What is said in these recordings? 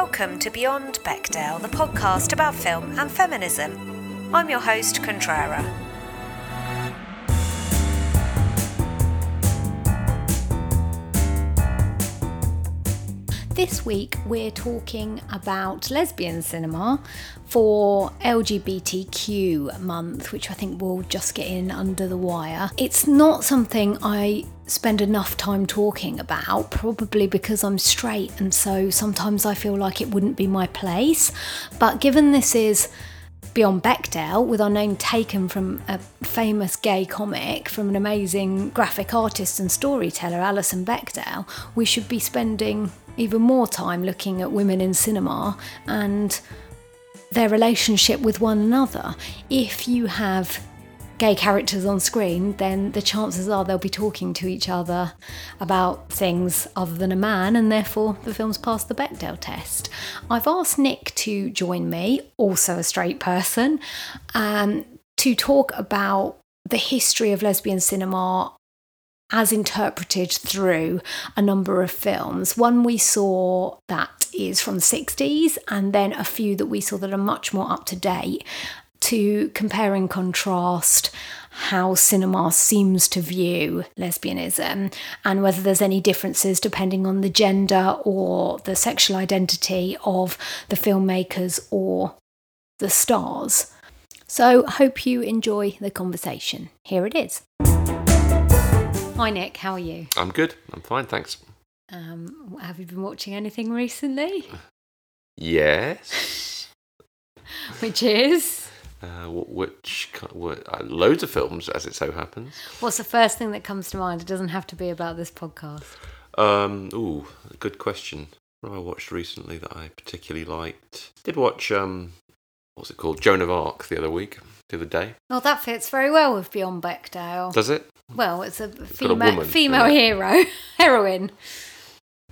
Welcome to Beyond Bechdel, the podcast about film and feminism. I'm your host, Contrara. This week we're talking about lesbian cinema for LGBTQ month, which I think we'll just get in under the wire. It's not something I spend enough time talking about, probably because I'm straight and so sometimes I feel like it wouldn't be my place. But given this is Beyond Bechdel, with our name taken from a famous gay comic from an amazing graphic artist and storyteller, Alison Bechdel, we should be spending even more time looking at women in cinema and their relationship with one another. If you have gay characters on screen, then the chances are they'll be talking to each other about things other than a man, and therefore the film's passed the Bechdel test. I've asked Nick to join me, also a straight person, um, to talk about the history of lesbian cinema as interpreted through a number of films. One we saw that is from the 60s, and then a few that we saw that are much more up to date to compare and contrast how cinema seems to view lesbianism and whether there's any differences depending on the gender or the sexual identity of the filmmakers or the stars. So, hope you enjoy the conversation. Here it is. Hi, Nick. How are you? I'm good. I'm fine, thanks. Um, have you been watching anything recently? Yes. Which is? Uh, which what, uh, loads of films, as it so happens. What's the first thing that comes to mind? It doesn't have to be about this podcast. Um, ooh, good question. What have I watched recently that I particularly liked? Did watch um, what's it called? Joan of Arc the other week, the other day. Well, that fits very well with Beyond Bechdel. Does it? Well, it's a a female, female hero, heroine.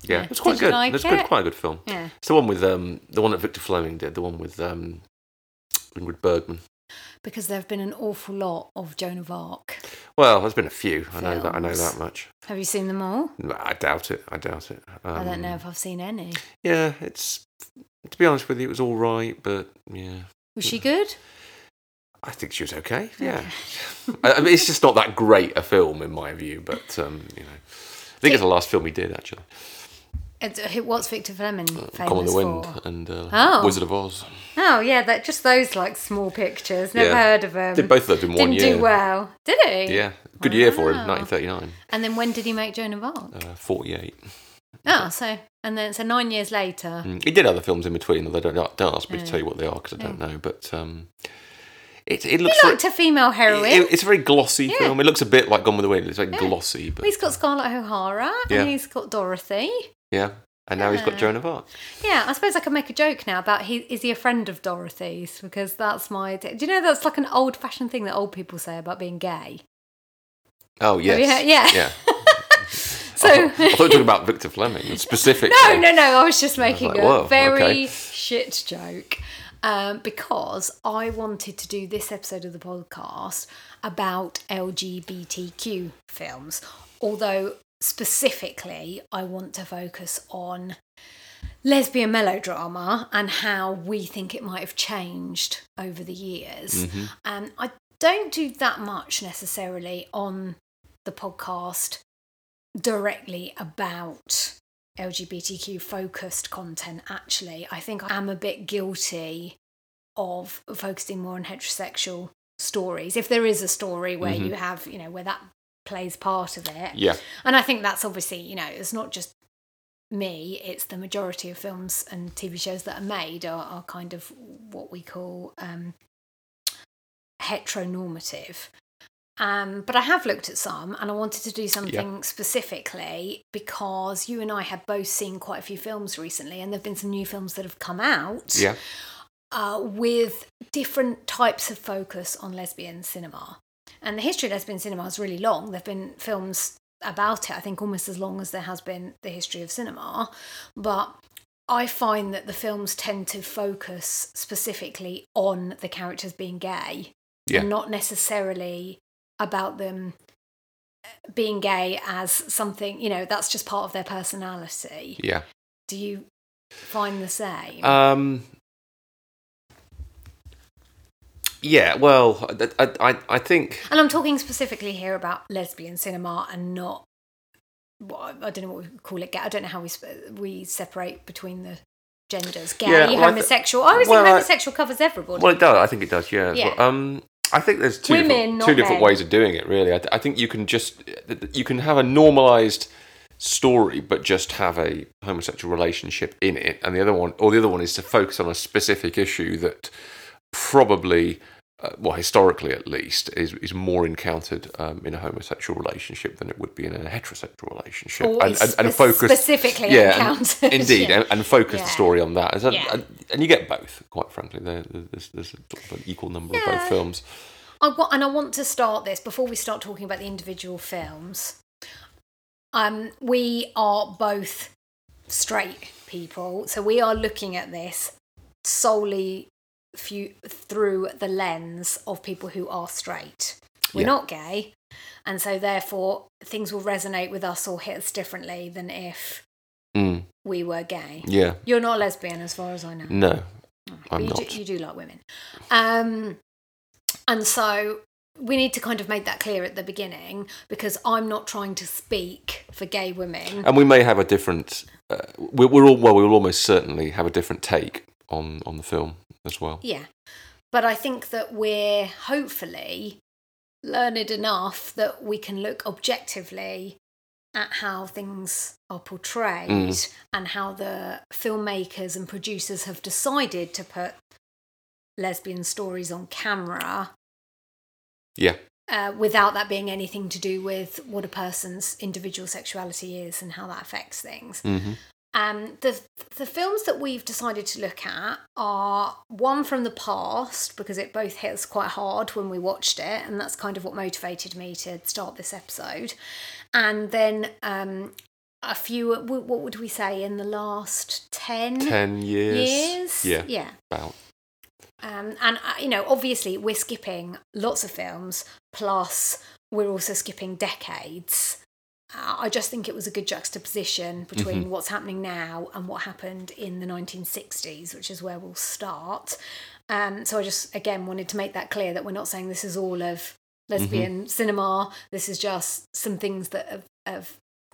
Yeah, Yeah. it quite good. like it good, it? quite a good film. Yeah. It's the one with um, the one that Victor Fleming did. The one with um, Ingrid Bergman. Because there have been an awful lot of Joan of Arc. Well, there's been a few. I know that. I know that much. Have you seen them all? No, I doubt it. I doubt it. Um, I don't know if I've seen any. Yeah, it's to be honest with you, it was all right, but yeah, Was she good? I think she was okay. Yeah, I, I mean, it's just not that great a film in my view, but um, you know, I think it's the last film he did actually. It's, what's Victor Fleming famous Gone with the Wind for? and uh, Oh. Wizard of Oz. Oh yeah, that just those like small pictures. Never Yeah. heard of him. Did both of them in one Didn't do well, did he? Yeah, good year for him. 1939, And then when did he make Joan of Arc? uh, 48. Oh, so and then so nine years later. Mm, He did other films in between, although don't, don't ask me Yeah. to tell you what they are because I don't know. But um, it it He looks. very- liked a female heroine. it- it's a very glossy Yeah. film. It looks a bit like Gone with the Wind. It's very Yeah. glossy, but He's got Scarlett O'Hara Yeah. and he's got Dorothy. yeah. And now he's got Joan of Arc. Yeah, I suppose I can make a joke now about he is he a friend of Dorothy's because that's my. Do you know that's like an old fashioned thing that old people say about being gay? Oh yes, you yeah. yeah. So I thought, I thought you were talking about Victor Fleming specifically. no, no, no. I was just making like, a very okay. shit joke um, because I wanted to do this episode of the podcast about LGBTQ films, although specifically I want to focus on lesbian melodrama and how we think it might have changed over the years. Mhm. And I don't do that much necessarily on the podcast directly about LGBTQ focused content, actually. I think I am a bit guilty of focusing more on heterosexual stories. If there is a story where Mhm. you have, you know, where that plays part of it. Yeah, And I think that's obviously, you know, it's not just me, it's the majority of films and TV shows that are made are, are kind of what we call um, heteronormative. Um, but I have looked at some and I wanted to do something specifically because you and I have both seen quite a few films recently and there have been some new films that have come out yeah, uh, with different types of focus on lesbian cinema. And the history of lesbian cinema is really long. There have been films about it, I think, almost as long as there has been the history of cinema. But I find that the films tend to focus specifically on the characters being gay yeah. and not necessarily about them uh, being gay as something, you know, that's just part of their personality. yeah. Do you find the same? Um, yeah, well, I, I, I think and I'm talking specifically here about lesbian cinema and not. What, I don't know what we call it. Gay i don't know how we we separate between the genders. Gay, Yeah, well, I th- homosexual. I always well, think I- homosexual covers everybody. well, it does. I think it does. Yeah. Yeah. well. Um, I think there's two Women, different, two different men. ways of doing it. Really, I, th- I think you can just you can have a normalized story, but just have a homosexual relationship in it, and the other one, or the other one, is to focus on a specific issue that probably. Uh, well, historically at least, is, is more encountered um, in a homosexual relationship than it would be in a heterosexual relationship, Or is spe- specifically yeah, and- indeed, yeah. and, and focus Yeah. the story on that, As a- Yeah. and, and you get both. Quite frankly, there's, there's sort of an equal number of both films. I want, and I want to start this before we start talking about the individual films. Um, we are both straight people, so we are looking at this solely few, through the lens of people who are straight. We're Yeah. not gay, and so therefore things will resonate with us or hit us differently than if Mm, we were gay. yeah, You're not lesbian, as far as I know. no, But I'm you not. Do, you do like women. Um, and so we need to kind of make that clear at the beginning because I'm not trying to speak for gay women. and we may have a different. Uh, we're, we're all well. We will almost certainly have a different take on on the film as well. Yeah. But I think that we're hopefully learned enough that we can look objectively at how things are portrayed Mm. and how the filmmakers and producers have decided to put lesbian stories on camera Yeah, uh, without that being anything to do with what a person's individual sexuality is and how that affects things. hmm Um, the the films that we've decided to look at are one from the past because it both hit us quite hard when we watched it, and that's kind of what motivated me to start this episode. And then um, a few, what would we say, in the last ten, ten years. years? Yeah, yeah. about. Um, and uh, you know, obviously, we're skipping lots of films. Plus, we're also skipping decades. I just think it was a good juxtaposition between Mhm. what's happening now and what happened in the 1960s, which is where we'll start. Um, so I just again wanted to make that clear that we're not saying this is all of lesbian cinema. This is just some things that have, have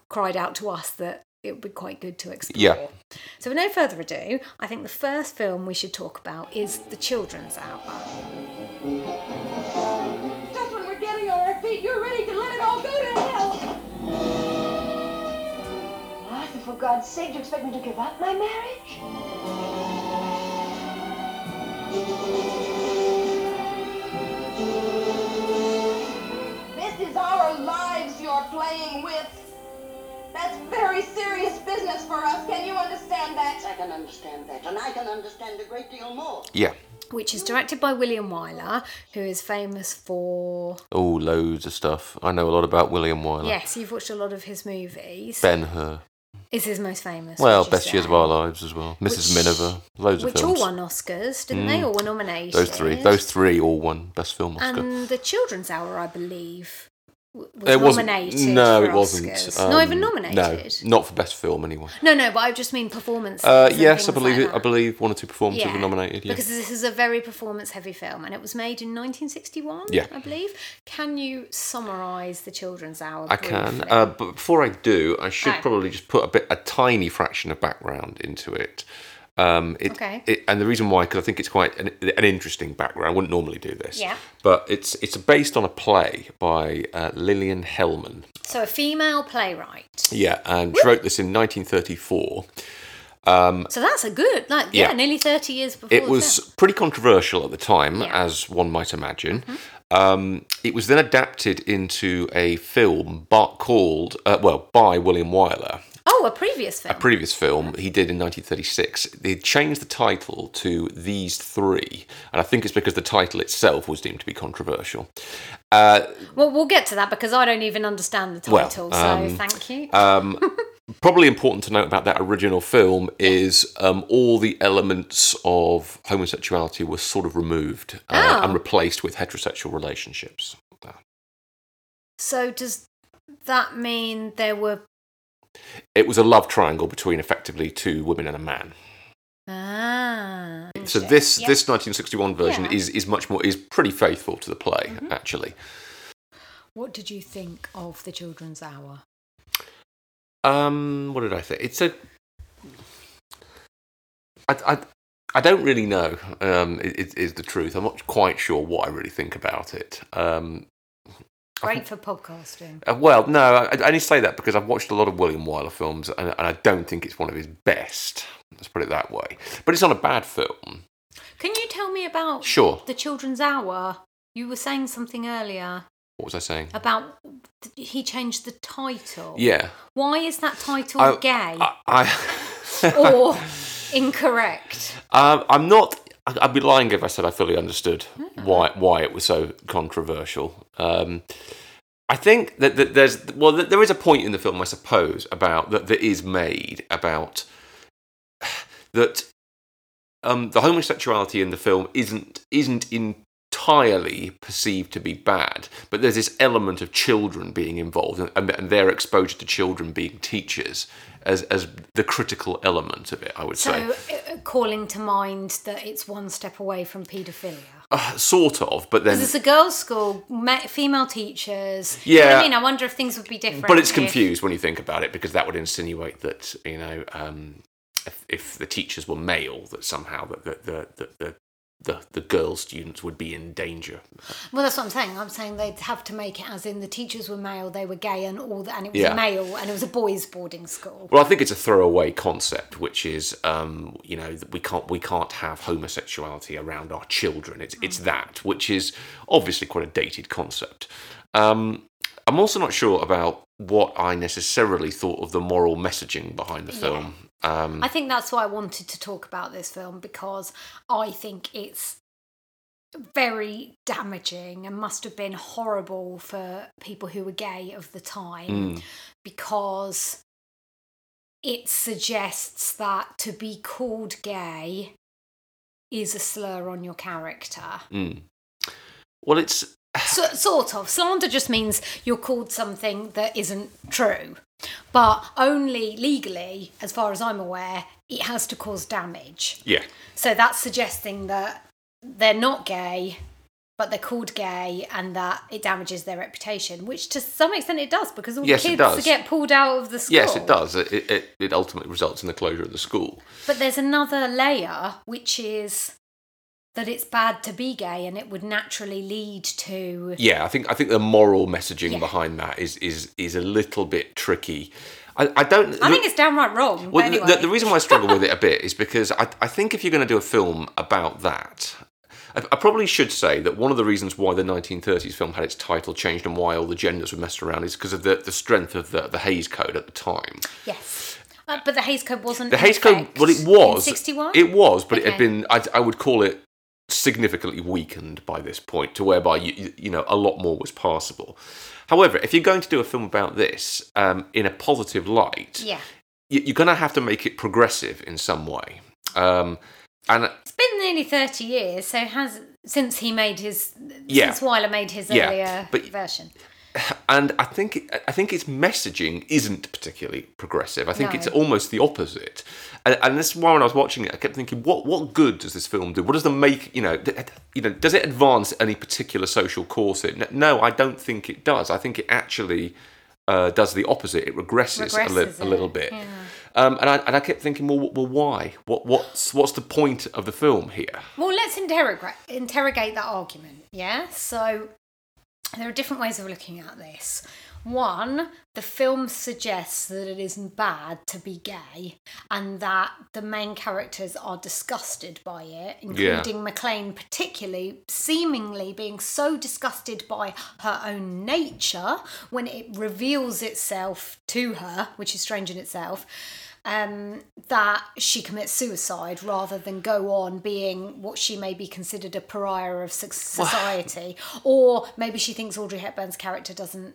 cried out to us that it would be quite good to explore. Yeah. So, with no further ado, I think the first film we should talk about is The Children's Hour. For God's sake, do you expect me to give up my marriage? This is our lives you're playing with. That's very serious business for us. Can you understand that? I can understand that, and I can understand a great deal more. Yeah. Which is directed by William Wyler, who is famous for. Oh, loads of stuff. I know a lot about William Wyler. Yes, you've watched a lot of his movies. Ben Hur. Is his most famous. Well, Best Years of Our Lives as well. Mrs. Which- Miniver. Loads of Which films. all won Oscars, didn't they? Mm. All were nominated. Those three. Those three all won Best Film Oscar. And The Children's Hour, I believe, was it wasn't. nominated. No, for it wasn't. Um, not even nominated. No, not for Best Film anyway. No, no, but I just mean performance. Uh, yes, I believe like it. I believe one or two performances were nominated. Yeah. Because this is a very performance heavy film and it was made in 1961, Yeah. I believe. Can you summarise The Children's Hour? I can, uh, but before I do, I should Oh. probably just put a bit, a tiny fraction of background into it. Um, it, Okay. it and the reason why, because I think it's quite an, an interesting background. I wouldn't normally do this. Yeah. But it's it's based on a play by uh, Lillian Hellman. So, a female playwright. Yeah, and she wrote this in 1934. So, that's a good, like, yeah, Yeah. nearly 30 years before. It was film. pretty controversial at the time, Yeah. Mm-hmm. as one might imagine. Um, it was then adapted into a film but called, uh, well, by William Wyler. Oh, a previous film. a previous film he did in 1936. They changed the title to These Three, and I think it's because the title itself was deemed to be controversial. Uh, well, we'll get to that because I don't even understand the Well, title, so um, thank you. um, probably important to note about that original film is um, all the elements of homosexuality were sort of removed uh, Oh. and replaced with heterosexual relationships. so, does that mean there were it was a love triangle between effectively two women and a man. Ah. So this this 1961 version Yeah. Mm-hmm. is is much more is pretty faithful to the play actually. What did you think of the children's hour? Um, what did I think? It's a. I, I, I don't really know. Um, is the truth. I'm not quite sure what I really think about it. Um, Great for podcasting. uh, well, no, I, I only say that because I've watched a lot of William Wyler films, and, and I don't think it's one of his best. Let's put it that way. But it's not a bad film. Can you tell me about Sure. the children's hour? You were saying something earlier What was I saying? about he changed the title. Yeah. Why is that title I- gay I, I or incorrect? Um, I'm not. I- I'd be lying if I said I fully understood why why it was so controversial. Um, I think that, that there's well, that there is a point in the film, I suppose, about that that is made about that um, the homosexuality in the film isn't isn't entirely perceived to be bad, but there's this element of children being involved and, and, and their exposure to children being teachers as as the critical element of it. I would say. So, uh, calling to mind that it's one step away from paedophilia. Uh, sort of, but then, Because it's a girls' school, ma- female teachers. You know Yeah. I mean, I wonder if things would be different. but it's if- confused when you think about it because that would insinuate that you know um, if, if the teachers were male, that somehow that the the, the the the girl students would be in danger. Well, that's what I'm saying. I'm saying they'd have to make it as in the teachers were male, they were gay, and all that, and it was Yeah. male, and it was a boys' boarding school. Well, I think it's a throwaway concept, which is um, you know that we can't we can't have homosexuality around our children. It's it's that, which is obviously quite a dated concept. Um, I'm also not sure about what I necessarily thought of the moral messaging behind the film. Um, I think that's why I wanted to talk about this film because I think it's very damaging and must have been horrible for people who were gay of the time Mm. because it suggests that to be called gay is a slur on your character. Mm. Well, it's So, sort of. Slander just means you're called something that isn't true. But only legally, as far as I'm aware, it has to cause damage. yeah, So that's suggesting that they're not gay, but they're called gay and that it damages their reputation, which to some extent it does because all Yes, the kids get pulled out of the school. yes, it does. It, it it ultimately results in the closure of the school. But there's another layer, which is that it's bad to be gay and it would naturally lead to. Yeah, I think I think the moral messaging Yeah. behind that is is is a little bit tricky. I, I don't. I think it's downright wrong. Well, the- anyway. the, the reason why I struggle with it a bit is because I, I think if you're going to do a film about that, I, I probably should say that one of the reasons why the 1930s film had its title changed and why all the genders were messed around is because of the, the strength of the, the Hays Code at the time. Yes. Uh, but the Hays Code wasn't. The Hays Code, well, it was. 61? It was, but it had been, I, I would call it significantly weakened by this point to whereby, you, you, know, a lot more was passable. However, if you're going to do a film about this um, in a positive light, Yeah. you, you're going to have to make it progressive in some way. Um, and It's been nearly 30 years, so has since he made his. Yeah. Since Wyler made his Yeah, earlier but- version. And I think I think its messaging isn't particularly progressive. I think No. it's almost the opposite. And, and this is why when I was watching it, I kept thinking, what what good does this film do? What does the make you know? You know, does it advance any particular social cause? It no, I don't think it does. I think it actually uh, does the opposite. It regresses, a, li- Regresses a little bit. yeah. Um, and I and I kept thinking, well, well, why? What what's what's the point of the film here? Well, let's interrogate interrogate that argument. Yeah. So there are different ways of looking at this. One, the film suggests that it isn't bad to be gay, and that the main characters are disgusted by it, including MacLaine, particularly seemingly being so disgusted by her own nature when it reveals itself to her, which is strange in itself um, that she commits suicide rather than go on being what she may be considered a pariah of soc- society, or maybe she thinks Audrey Hepburn's character doesn't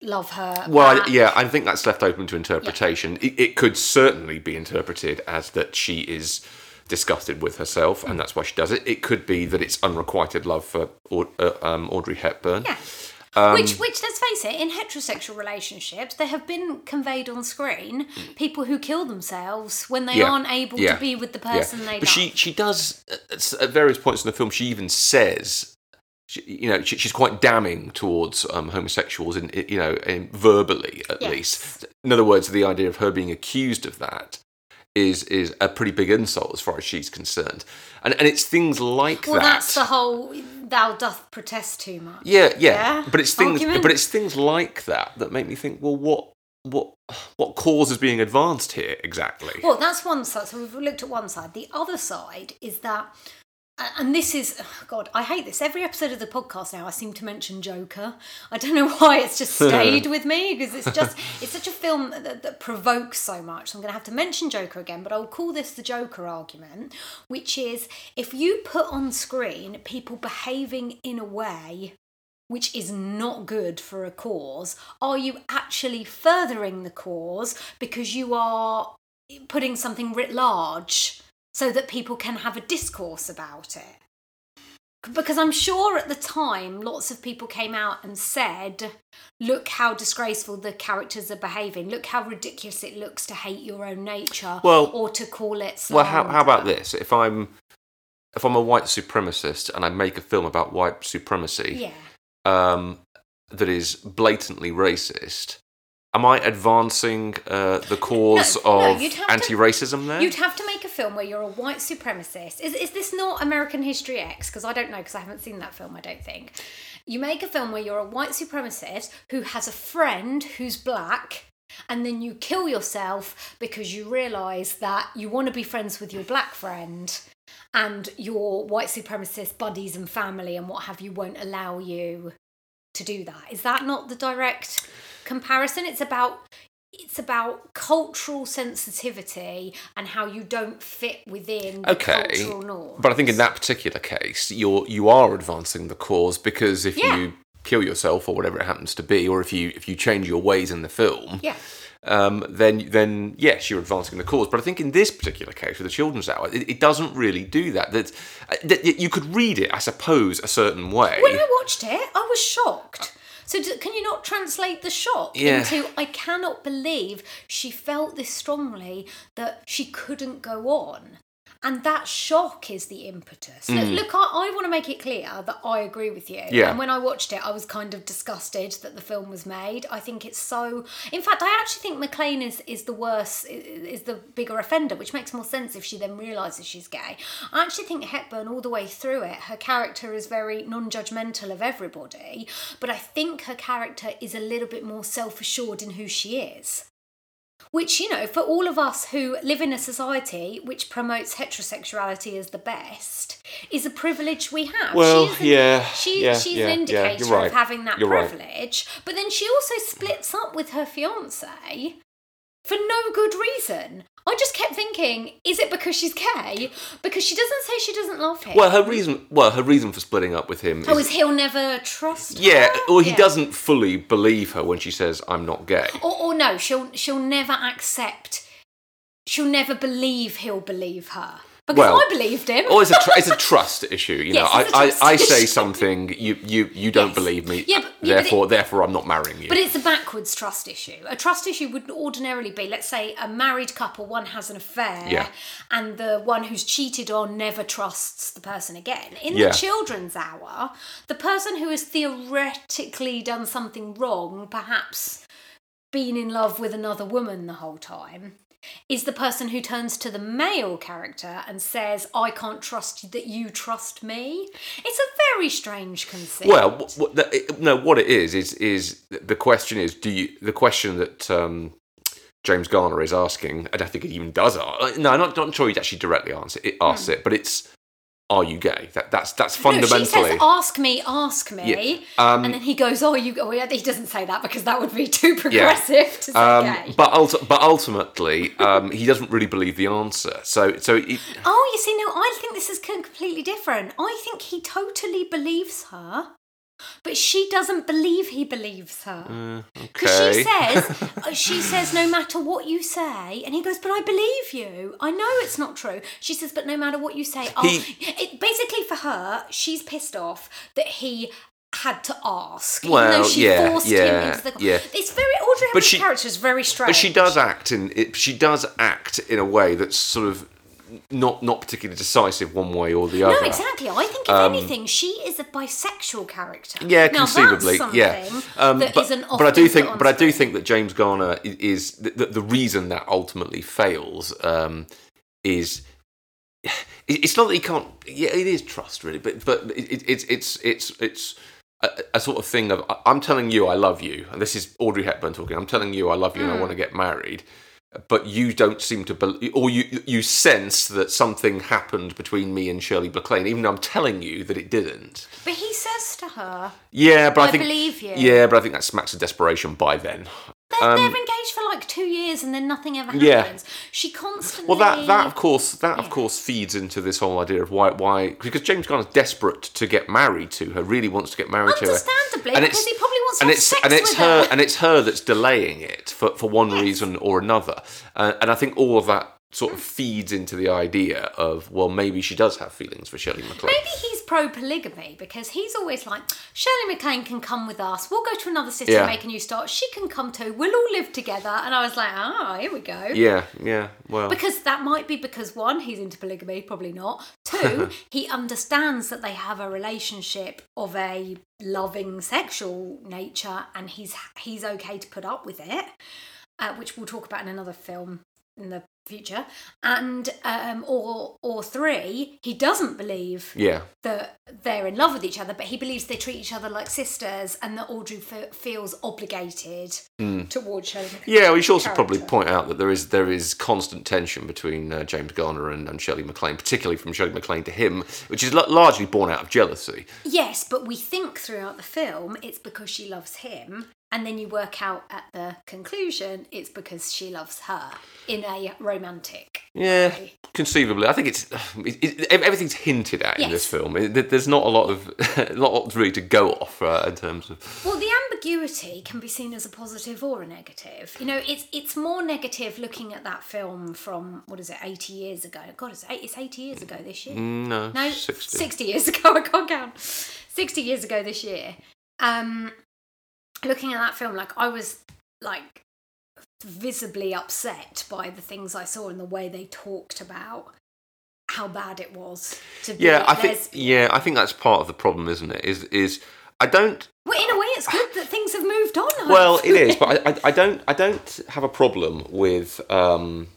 love her. Well. I, yeah, I think that's left open to interpretation. It, it could certainly be interpreted as that she is disgusted with herself, and that's why she does it. It could be that it's unrequited love for uh, um, Audrey Hepburn. Yeah. Um, which, which, let's face it, in heterosexual relationships, there have been conveyed on screen people who kill themselves when they Yeah, aren't able yeah, to be with the yeah. person they But love. she she does at at various points in the film. She even says. she- You know, she, she's quite damning towards um, homosexuals, in, you know, in verbally at Yes. least. In other words, the idea of her being accused of that is is a pretty big insult as far as she's concerned, and and it's things like well, that. that's the whole "thou doth protest too much." Yeah, yeah, Yeah? But it's things, Argument? but it's things like that that make me think. Well, what, what, what cause is being advanced here exactly? Well, that's one side. So we've looked at one side. The other side is that, and this is, oh God, I hate this. Every episode of the podcast now, I seem to mention Joker. I don't know why it's just stayed with me because it's just, it's such a film that, that provokes so much. So I'm going to have to mention Joker again, but I'll call this the Joker argument, which is if you put on screen people behaving in a way which is not good for a cause, are you actually furthering the cause because you are putting something writ large so that people can have a discourse about it? Because I'm sure at the time, lots of people came out and said, Look how disgraceful the characters are behaving. Look how ridiculous it looks to hate your own nature Well- or to call it Well, how, how about this? If I'm if I'm a white supremacist and I make a film about white supremacy Yeah. um, that is blatantly racist, am I advancing uh, the cause No, no, of to- anti-racism there? You'd have to film where you're a white supremacist. Is, is this not American History X? Because I don't know, because I haven't seen that film, I don't think. You make a film where you're a white supremacist who has a friend who's black, and then you kill yourself because you realise that you want to be friends with your black friend, and your white supremacist buddies and family and what have you won't allow you to do that. Is that not the direct comparison? It's about it's about cultural sensitivity and how you don't fit within the okay, cultural norms. but I think in that particular case, you're you are advancing the cause because if Yeah. you kill yourself or whatever it happens to be, or if you if you change your ways in the film, yeah. um, then then yes, you're advancing the cause. But I think in this particular case with the Children's Hour, it, it doesn't really do that. That, uh, that you could read it, I suppose, a certain way. When I watched it, I was shocked. So d- can you not translate the shock Yeah. into I cannot believe she felt this strongly that she couldn't go on. And that shock is the impetus. Look, look I, I want to make it clear that I agree with you. Mm. Yeah. And when I watched it, I was kind of disgusted that the film was made. I think it's so. In fact, I actually think MacLaine is is the worse, is the bigger offender, which makes more sense if she then realizes she's gay. I actually think Hepburn, all the way through it, her character is very non-judgmental of everybody, but I think her character is a little bit more self-assured in who she is which you know for all of us who live in a society which promotes heterosexuality as the best is a privilege we have Well, she's an, yeah, she, yeah, she's yeah, an indicator you're right. of having that You're right. privilege but then she also splits up with her fiance for no good reason i just kept thinking is it because she's gay because she doesn't say she doesn't love him well, her reason, well, her reason for splitting up with him oh is, is he'll never trust her. yeah, her? or he Yeah. doesn't fully believe her when she says, "I'm not gay." or, or no, she'll she'll never accept. She'll never believe he'll believe her because Well, I believed him. Or it's a tr- it's a trust issue. You know, Yes, I, it's a I, trust I say something, you you you don't Yes. believe me. Yeah, but- yeah, therefore, it- therefore, I'm not marrying you. but it's a backwards trust issue. A trust issue would ordinarily be, let's say, a married couple, one has an affair, Yeah. and the one who's cheated on never trusts the person again. In Yeah. the children's hour, the person who has theoretically done something wrong, perhaps been in love with another woman the whole time, is the person who turns to the male character and says, I can't trust you, that you trust me. It's a very strange conceit. Well, what, what the, no, what it is is is the question is do you the question that um, James Garner is asking, and I think it even does ask. No, I'm not, not sure he'd actually directly answer it, asks it, but it's are you gay? That that's that's Hmm. No, she says, "Ask me, ask me," Yeah, um, and then he goes, "Oh, you." Oh, yeah, he doesn't say that because that would be too progressive to say um, gay. but ulti- but ultimately, um, he doesn't really believe the answer. So so it, oh, you see, no, I think this is completely different. I think he totally believes her, but she doesn't believe he believes her. Because okay. she says, uh, she says, no matter what you say, and he goes, but I believe you. I know it's not true. She says, but no matter what you say, I'll... He- it, basically for her, she's pissed off that he had to ask. Well, even though she yeah, forced him yeah, into the. yeah. It's very Audrey Hepburn's character is very strange. But she does act in it. She does act in a way that's sort of not not particularly decisive one way or the other. No, exactly. I think if Um, anything, she is a bisexual character. Yeah, now, conceivably, yeah. Um, but, but I do think, but I do think that James Garner is the, the, the reason that ultimately fails um, is it's not that he can't. Yeah, it is trust really, but but it, it, it's it's it's it's. A, a sort of thing of I'm telling you I love you, and this is Audrey Hepburn talking. I'm telling you I love you, and I Mm. want to get married, but you don't seem to, believe, or you you sense that something happened between me and Shirley MacLaine, even though I'm telling you that it didn't. But he says to her, Yeah, but I, I think believe you. Yeah, but I think that smacks of desperation by then. They're, Um, they're engaged for like two years and then nothing ever happens. Yeah. She constantly. Well, that that of course that of Yeah. course feeds into this whole idea of why why because James Garner's desperate to get married to her, really wants to get married to her, Understandably, And because it's- he probably wants to and have it's sex and it's with her her. and it's her that's delaying it for for one reason or another, uh, and I think all of that sort of feeds into the idea of well maybe she does have feelings for Shirley MacLaine. Maybe he's pro polygamy because he's always like, Shirley MacLaine can come with us. We'll go to another city Yeah. and make a new start. She can come too. We'll all live together. And I was like, ah, here we go. Yeah, yeah, well, Because that might be because one, he's into polygamy, probably not. Two, he understands that they have a relationship of a loving sexual nature, and he's he's okay to put up with it, uh, which we'll talk about in another film in the future. And um, or or three, he doesn't believe yeah. that they're in love with each other, but he believes they treat each other like sisters, and that Audrey fe- feels obligated towards Shirley. MacLaine. Hmm. Yeah, we should also probably point out that there is there is constant tension between uh, James Garner and, and Shirley MacLaine, particularly from Shirley MacLaine to him, which is l- largely born out of jealousy. Yes, but we think throughout the film it's because she loves him, and then you work out at the conclusion it's because she loves her in a romantic. Yeah, way. conceivably, I think it's it, it, everything's hinted at in this film. It, there's not a lot of not really to go off uh, in terms of. Well, the ambiguity can be seen as a positive or a negative. You know, it's it's more negative looking at that film from what is it, eighty years ago? God, it's eight, it's eighty years ago this year. No, No, 60. 60 years ago. I can't count. 60 years ago this year. Um, looking at that film, like, I was, like, visibly upset by the things I saw and the way they talked about how bad it was to be Yeah, I think lesbian. yeah, I think that's part of the problem, isn't it? Is is I don't Well, in a way, it's good that things have moved on. Well, it is, but I, I, I don't I don't have a problem with um,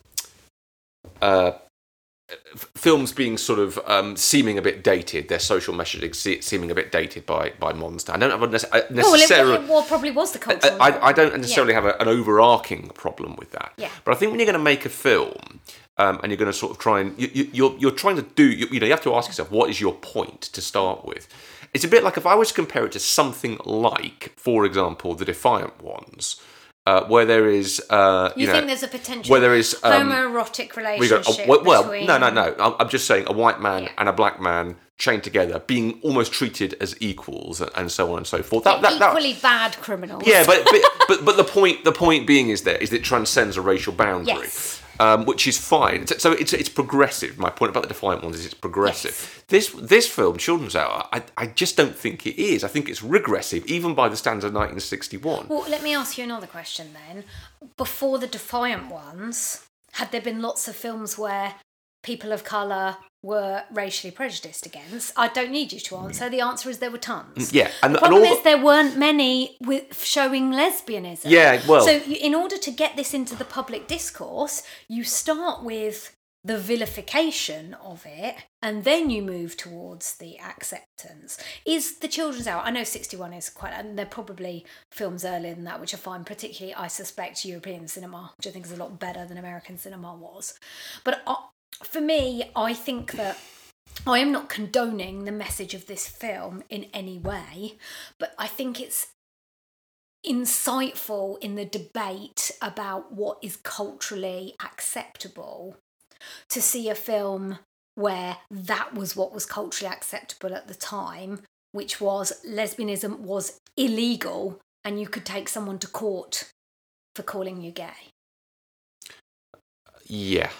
uh, films being sort of um, seeming a bit dated. Their social messaging se- seeming a bit dated by by modern standards. I don't have a nece- uh, Well, it, necessarily. well, probably was the cultural. I, I don't norm. necessarily have a, an overarching problem with that. Yeah. But I think when you're going to make a film um, and you're going to sort of try and you, you, you're you're trying to do you, you know you have to ask yourself what is your point to start with. It's a bit like if I was to compare it to something like, for example, the Defiant Ones, uh, where there is uh, You, you, know think there's a potential where there is um, homoerotic relationship? got a, well, well, between... no, no, no. I'm- just saying a white man Yeah. and a black man chained together, being almost treated as equals, and, so on and so forth. That, that, that, Equally bad criminals. yeah, but, but but but the point the point being is there is that it transcends a racial boundary, Yes. Um, which is fine. So it's it's progressive. My point about the Defiant Ones is it's progressive. Yes. This this film, Children's Hour, I, I just don't think it is. I think it's regressive, even by the standards of 1961. Well, let me ask you another question then. Before the Defiant ones, had there been lots of films where people of colour were racially prejudiced against? I don't need you to answer. The answer is there were tons. Mm, Yeah, and- the and problem all- is there weren't many with showing lesbianism. Yeah, well- so you, in order to get this into the public discourse, you start with the vilification of it and then you move towards the acceptance is the children's hour i know 61 is quite and there are probably films earlier than that which i find particularly i suspect european cinema which i think is a lot better than american cinema was but uh, for me i think that I am not condoning the message of this film in any way, but I think it's insightful in the debate about what is culturally acceptable to see a film where that was what was culturally acceptable at the time, which was lesbianism was illegal and you could take someone to court for calling you gay. Yeah,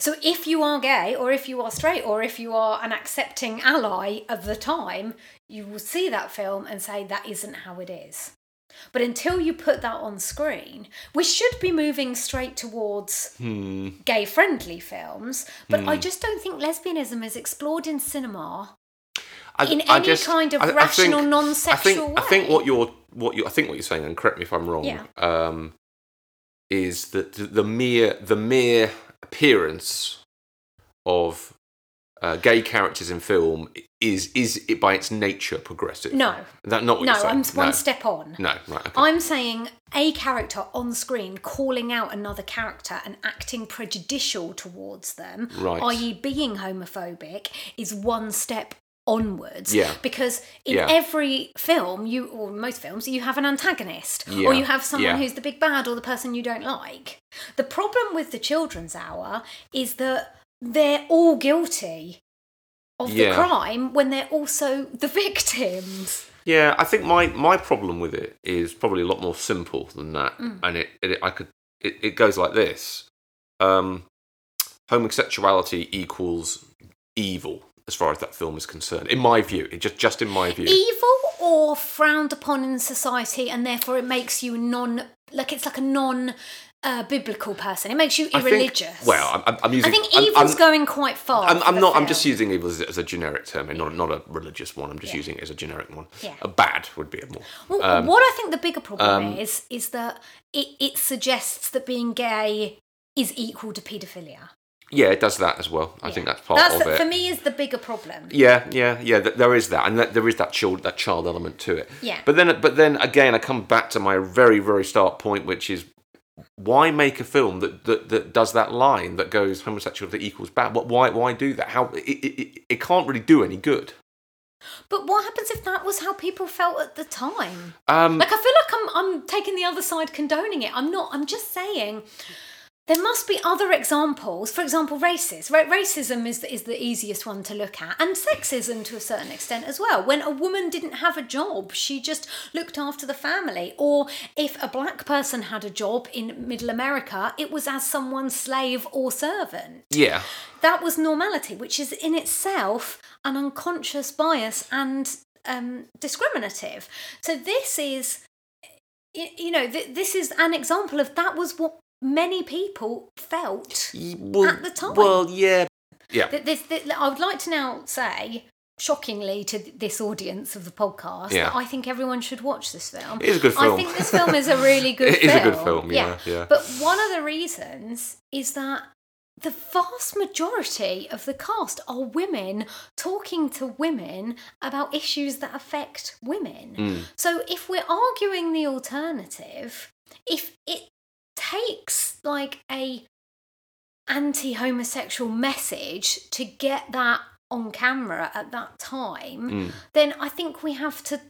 So if you are gay, or if you are straight, or if you are an accepting ally of the time, you will see that film and say that isn't how it is. But until you put that on screen, we should be moving straight towards Hmm. gay friendly films. But I just don't think lesbianism is explored in cinema I, in any kind of rational, non-sexual I think, I think what you're what you I think what you're saying, and correct me if I'm wrong, Yeah. um, is that the, the mere the mere appearance of uh, gay characters in film is is it by its nature progressive. No. Is that not what no, you're saying? I'm one no. step on. No, right. Okay. I'm saying a character on screen calling out another character and acting prejudicial towards them, Right. i.e., being homophobic, is one step onwards. Yeah. Because in Yeah. every film, you or most films, you have an antagonist, Yeah. or you have someone Yeah. who's the big bad or the person you don't like. The problem with the children's hour is that they're all guilty of the crime when they're also the victims. Yeah, I think my my problem with it is probably a lot more simple than that, Mm. and it, it I could it, it goes like this: um, homosexuality equals evil as far as that film is concerned. In my view, it just just in my view. evil or frowned upon in society and therefore it makes you non like it's like a non uh, biblical person it makes you I think- irreligious well, I'm- I'm, using. I think evil's I'm, going quite far I'm, I'm not. I'm just using evil as, as a generic term, and not not a religious one. I'm just Yeah. using it as a generic one. Yeah. A bad would be a more. well, um, what I think the bigger problem um, is is that it, it suggests that being gay is equal to paedophilia Yeah, it does that as well. I Yeah. think that's part that's of it. for me is the bigger problem Yeah, yeah, yeah. th- There is that, and there is that child, that child element to it. Yeah. But then, but then again, I come back to my very, very start point, which is why make a film that that, that does that line that goes homosexuality equals bad? What? Why? Why do that? How? It, it, it- it can't really do any good. but what happens if that was how people felt at the time Um, Like I feel like I'm I'm taking the other side condoning it. I'm not. I'm just saying there must be other examples. For example, races. Ra- racism is is the easiest one to look at, and sexism to a certain extent as well. When a woman didn't have a job, she just looked after the family. Or if a black person had a job in Middle America, it was as someone's slave or servant yeah, that was normality, which is in itself an unconscious bias and um, discriminative. So this is, you know, th- this is an example of that was what many people felt. Well, At the time. Well, yeah, yeah. That this, that I would like to now say. Shockingly to this audience of the podcast, Yeah. that I think everyone should watch this film. It is a good film. I think this film is a really good It film. is a good film, yeah, yeah. But one of the reasons is that the vast majority of the cast are women talking to women about issues that affect women. Mm. So if we're arguing the alternative, if it takes like a anti-homosexual message to get that on camera at that time, Mm. then I think we have to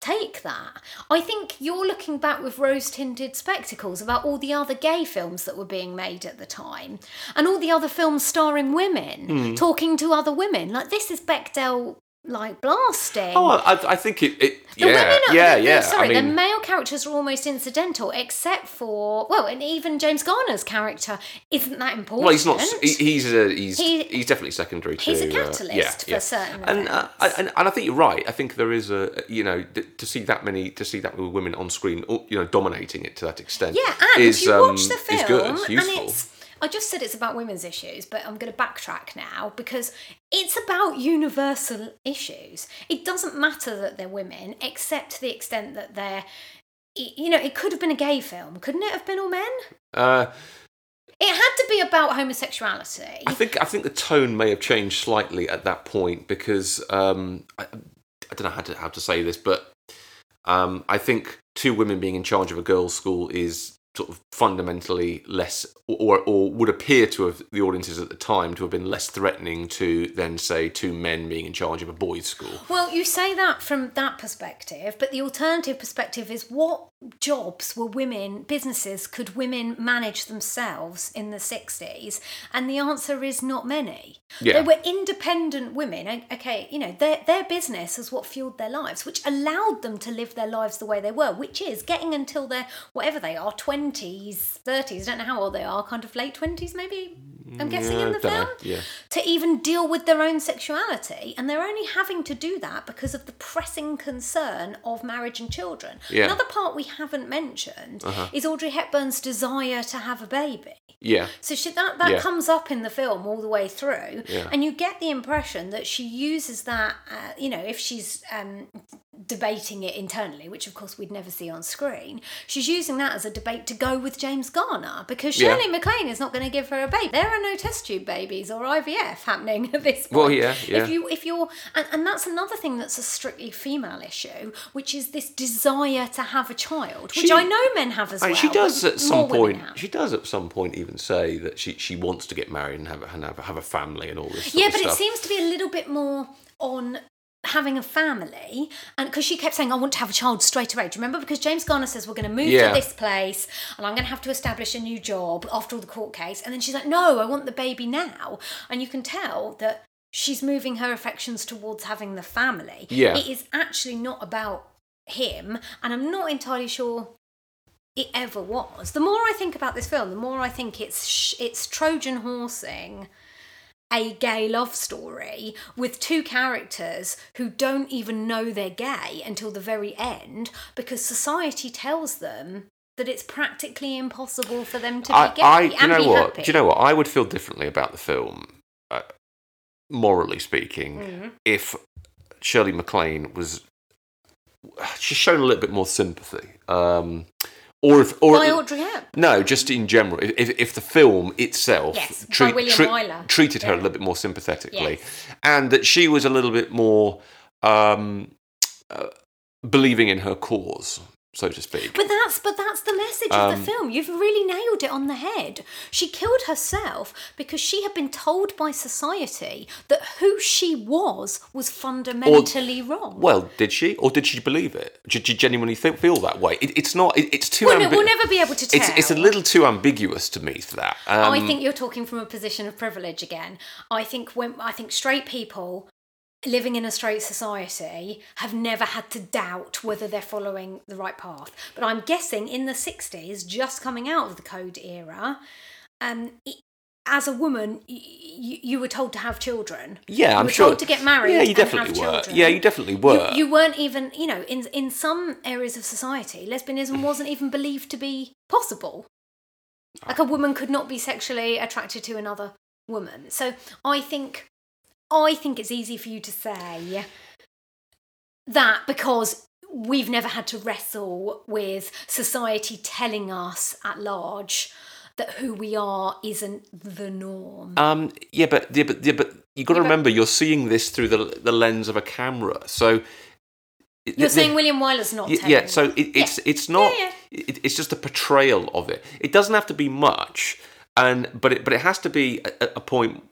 take that. I think you're looking back with rose tinted spectacles about all the other gay films that were being made at the time and all the other films starring women Hmm. talking to other women. Like, this is Bechdel like blasting. Oh, I, I think it. it The yeah, women are, yeah, the- yeah. Sorry, I mean, the male characters are almost incidental, except for well, and even James Garner's character isn't that important. well, he's not. He, he's a, he's He- he's definitely secondary to. he's a uh, catalyst yeah, for yeah. certain And, uh, events. and and I think you're right. I think there is a you know th- to see that many to see that many women on screen, you know, dominating it to that extent. Yeah, and is, you um, watch the film, is good. It's and useful. it's. I just said it's about women's issues, but I'm going to backtrack now because it's about universal issues. It doesn't matter that they're women, except to the extent that they're. You know, it could have been a gay film, couldn't it have been all men? Uh, It had to be about homosexuality. I think I think the tone may have changed slightly at that point because um, I, I don't know how to how to say this, but um, I think two women being in charge of a girls' school is sort of fundamentally less, or or would appear to have the audiences at the time to have been less threatening to than say two men being in charge of a boys' school. Well, you say that from that perspective, but the alternative perspective is what jobs were women, businesses could women manage themselves in the 60s? And the answer is not many. Yeah. They were independent women. Okay, you know, their, their business is what fueled their lives, which allowed them to live their lives the way they were, which is getting until they're, whatever they are, 20s, 30s, I don't know how old they are, kind of late 20s maybe? I'm guessing Yeah, in the film yeah. to even deal with their own sexuality, and they're only having to do that because of the pressing concern of marriage and children. Yeah. Uh-huh. Another part we haven't mentioned is Audrey Hepburn's desire to have a baby. Yeah. So she, that that Yeah. comes up in the film all the way through, and you get the impression that she uses that. Uh, you know, if she's um, debating it internally, which of course we'd never see on screen, she's using that as a debate to go with James Garner because Yeah. Shirley MacLaine is not going to give her a baby. There are no test tube babies or IVF happening at this point. Well, yeah, yeah. If you if you're and, and that's another thing that's a strictly female issue, which is this desire to have a child, which She- I know men have as well. she does at some point. She does at some point even say that she, she wants to get married and have a, and have, a- have a family and all this. Yeah, but it seems to be a little bit more on having a family and because she kept saying i want to have a child straight away do you remember because james garner says we're going to move Yeah. to this place and i'm going to have to establish a new job after all the court case and then she's like no i want the baby now and you can tell that she's moving her affections towards having the family Yeah. it is actually not about him and i'm not entirely sure it ever was. The more I think about this film, the more I think it's sh- it's Trojan horsing a gay love story with two characters who don't even know they're gay until the very end because society tells them that it's practically impossible for them to be I, gay I, do you know what? happy. Do you know what? I would feel differently about the film, uh, morally speaking, Mm-hmm. if Shirley MacLaine was. She's shown a little bit more sympathy, um, or if, or By Audrey Hepburn. no, just in general. If, if the film itself Yes, by William Wyler. treated her a little bit more sympathetically, Yes. and that she was a little bit more um, uh, believing in her cause, so to speak. But that's but that's the message of Um, the film. You've really nailed it on the head. She killed herself because she had been told by society that who she was was fundamentally wrong. Well, did she, or did she believe it? Did she genuinely think, feel that way? It, it's not. It, it's too. Well, no, ambi- we'll never be able to tell. It's it's a little too ambiguous to me for that. Um, I think you're talking from a position of privilege again. I think when I think straight people living in a straight society have never had to doubt whether they're following the right path. But I'm guessing in the 60s, just coming out of the code era, um, i- as a woman, y- y- you were told to have children. Yeah, you I'm were sure. told to get married. Yeah, you definitely were. children. Yeah, you definitely were. You, you weren't even, you know, in in some areas of society, lesbianism wasn't even believed to be possible. Like a woman could not be sexually attracted to another woman. So I think, I think it's easy for you to say that because we've never had to wrestle with society telling us at large that who we are isn't the norm. Um, yeah, but yeah, but yeah, but you've got to Yeah, but- remember, you're seeing this through the the lens of a camera. So You're saying William Wyler's not Y- telling yeah, so it, it's Yeah. it's not. Yeah, It, it's just a portrayal of it. It doesn't have to be much, and but it but it has to be a, a point.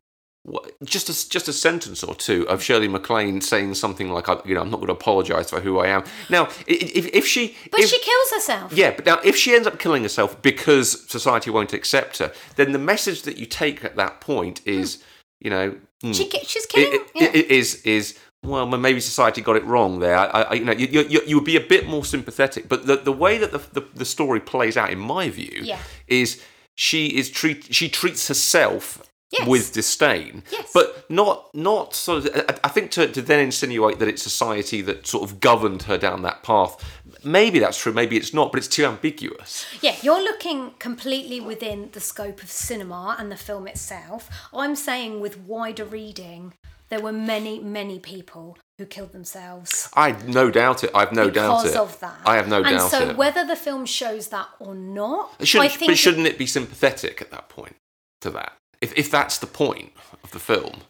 Just a, just a sentence or two of Shirley MacLaine saying something like, I- you know, I'm not going to apologise for who I am. Now, if, if she, But if, she kills herself. yeah, but now if she ends up killing herself because society won't accept her, then the message that you take at that point is, you know, hmm, She, she's it, killing. it- yeah. it is is well well, maybe society got it wrong there I, I, you know you, you, you would be a bit more sympathetic but the, the way that the, the, the story plays out in my view Yeah. is she is treat she treats herself Yes. with disdain Yes. but not not sort of I- I think to, to then insinuate that it's society that sort of governed her down that path maybe that's true maybe it's not but it's too ambiguous Yeah, you're looking completely within the scope of cinema and the film itself. I'm saying with wider reading, there were many, many people who killed themselves I no doubt it I've no doubt because it of that. I have no and doubt so it whether the film shows that or not, It shouldn't, I think but shouldn't it be sympathetic at that point to that? If, if that's the point of the film?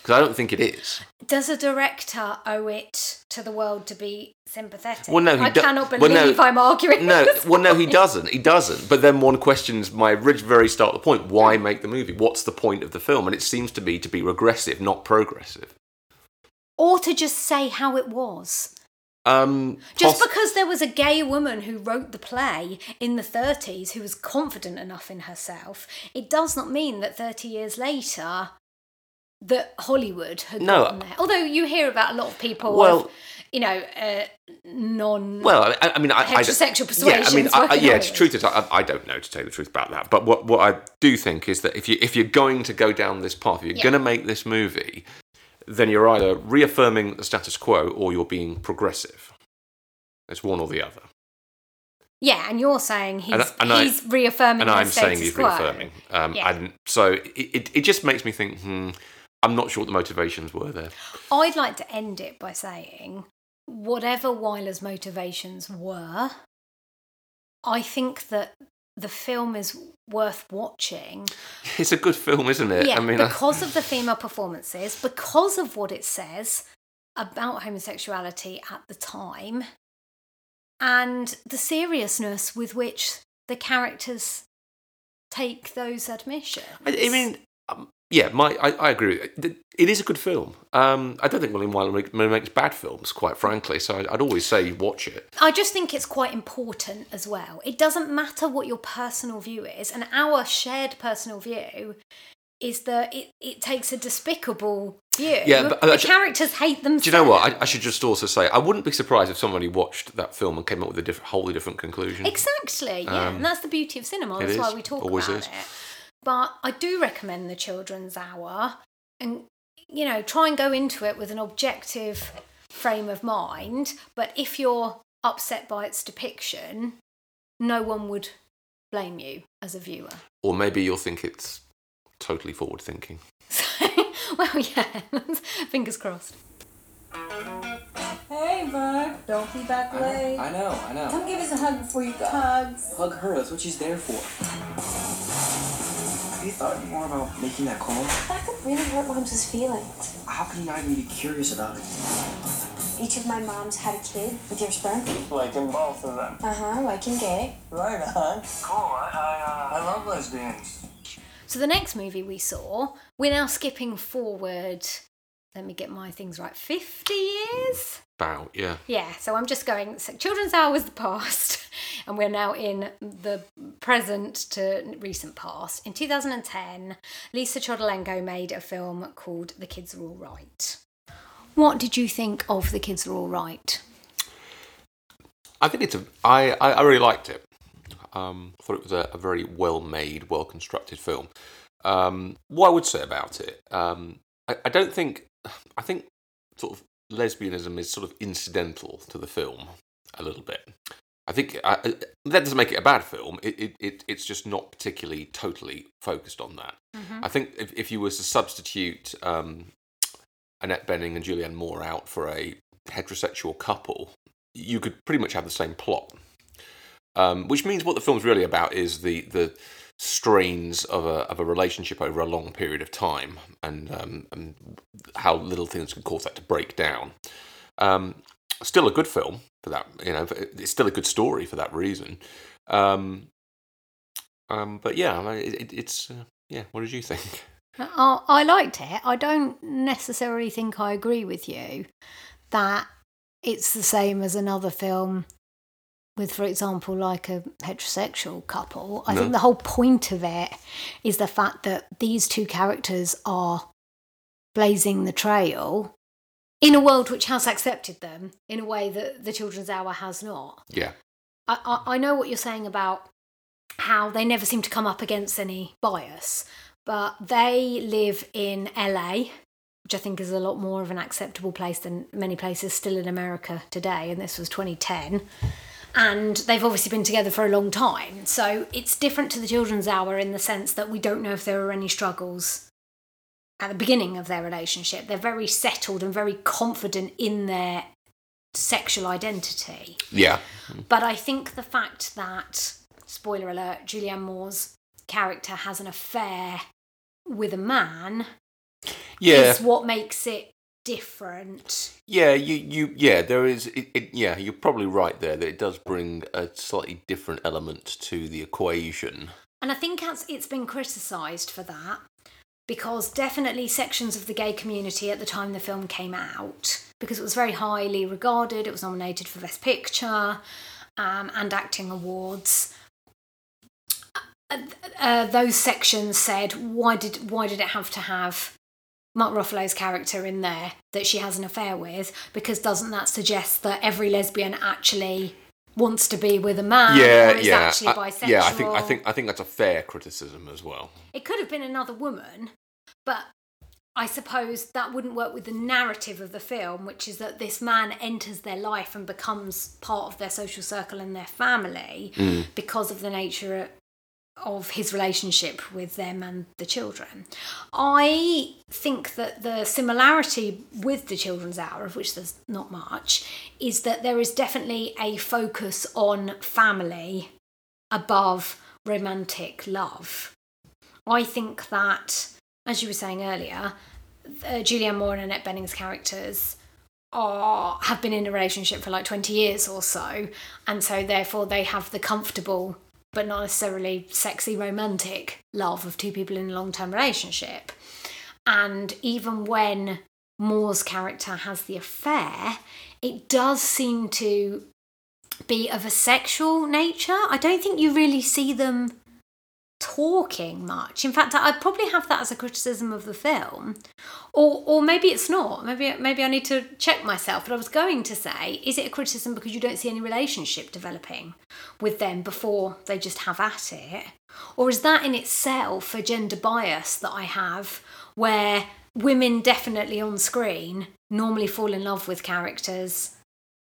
Because I don't think it is. does a director owe it to the world to be sympathetic? Well, no, he I do- cannot well, believe no, I'm arguing. No, this well, no, he doesn't. He doesn't. But then one questions my very start of the point: Why mm. make the movie? What's the point of the film? And it seems to be to be regressive, not progressive. Or to just say how it was. Um, Just poss- because there was a gay woman who wrote the play in the 30s who was confident enough in herself, it does not mean that 30 years later that Hollywood had No. gotten there. Although you hear about a lot of people Well- of you know, uh, non. Well, I, I mean, I, I don't- Yeah, I mean, I, yeah. The truth is, I, I don't know to tell you the truth about that. But what what I do think is that if you if you're going to go down this path, if you're Yeah. going to make this movie, then you're either reaffirming the status quo or you're being progressive. It's one or the other. yeah, and you're saying he's And I- and I- reaffirming. and the I'm saying he's quo. reaffirming. Um, Yeah. and so it, it, it just makes me think, hmm, I'm not sure what the motivations were there. I'd like to end it by saying, whatever Wyler's motivations were, I think that the film is worth watching. It's a good film, isn't it? Yeah, I mean, I- because of the female performances, because of what it says about homosexuality at the time, and the seriousness with which the characters take those admissions. I, I mean, um, yeah, my I, I agree. with it. It is a good film. Um, I don't think William Wyler make- makes bad films, quite frankly. So I'd, I'd always say watch it. I just think it's quite important as well. It doesn't matter what your personal view is, and our shared personal view is that it, it takes a despicable view. Yeah, but- the uh, characters hate themselves. Do you know what? I, I should just also say I wouldn't be surprised if somebody watched that film and came up with a different, wholly different conclusion. Exactly, yeah, Um, and that's the beauty of cinema. That's why we talk always about is. it. But I do recommend the Children's Hour, and you know, try and go into it with an objective frame of mind. But if you're upset by its depiction, no one would blame you as a viewer. Or maybe you'll think it's totally forward thinking. Well, yeah, fingers crossed. Hey, bud. Don't be back late. I know, I know. Come give us a hug before you go. Hugs. Hug her, that's what she's there for. Have you thought more about making that call? That could really hurt Mom's feelings. How can you not even be curious about it? Each of my moms had a kid with your sperm. Like in both of them. Uh huh, like in gay. Right on. Cool. I, I, uh, I love lesbians. So the next movie we saw, we're now skipping forward. Let me get my things right. Fifty years. About yeah. Yeah, so I'm just going. So Children's Hour was the past, and we're now in the present to recent past. In 2010, Lisa Cholodenko made a film called The Kids Are All Right. What did you think of The Kids Are All Right? I think it's a. I I, I really liked it. Um, I thought it was a, a very well made, well constructed film. Um, what I would say about it, um, I, I don't think. I think sort of lesbianism is sort of incidental to the film a little bit. I think I- that doesn't make it a bad film. It, it, it it's just not particularly totally focused on that. I think if, if you were to substitute um, Annette Bening and Julianne Moore out for a heterosexual couple, you could pretty much have the same plot. Um, which means what the film's really about is the the strains of a of a relationship over a long period of time, and um, and how little things can cause that to break down. Um, still a good film for that, you know. It's still a good story for that reason. Um, um, but yeah, it, it, it's uh, yeah. What did you think? I, I liked it. I don't necessarily think I agree with you that it's the same as another film with, for example, like a heterosexual couple. I No. think the whole point of it is the fact that these two characters are blazing the trail in a world which has accepted them in a way that the Children's Hour has not. Yeah, I, I, I know what you're saying about how they never seem to come up against any bias, but they live in LA, which I think is a lot more of an acceptable place than many places still in America today, and this was 2010. And they've obviously been together for a long time. So it's different to the Children's Hour in the sense that we don't know if there were any struggles at the beginning of their relationship. They're very settled and very confident in their sexual identity. yeah, But I think the fact that, spoiler alert, Julianne Moore's character has an affair with a man yeah. is what makes it different. Yeah, you, you yeah, there is it, it yeah, you're probably right there that it does bring a slightly different element to the equation. And I think it's, it's been criticised for that because definitely sections of the gay community at the time the film came out, because it was very highly regarded, it was nominated for Best Picture um, and Acting Awards. Uh, uh, those sections said, why did why did it have to have Mark Ruffalo's character in there that she has an affair with because doesn't that suggest that every lesbian actually wants to be with a man yeah, or is yeah, actually I- yeah. I think I think I think that's a fair criticism as well. it could have been another woman, but I suppose that wouldn't work with the narrative of the film, which is that this man enters their life and becomes part of their social circle and their family mm. because of the nature of his relationship with them and the children. I think that the similarity with the children's hour, of which there's not much, is that there is definitely a focus on family above romantic love. I think that, as you were saying earlier, uh, Julianne Moore and Annette Bening's characters are have been in a relationship for like 20 years or so and so therefore they have the comfortable but not necessarily sexy romantic love of two people in a long-term relationship. And even when Moore's character has the affair it does seem to be of a sexual nature. I don't think you really see them talking much. In fact, I'd probably have that as a criticism of the film, or or maybe it's not. Maybe maybe I need to check myself. But I was going to say, is it a criticism because you don't see any relationship developing with them before they just have at it, or is that in itself a gender bias that I have where women definitely on screen normally fall in love with characters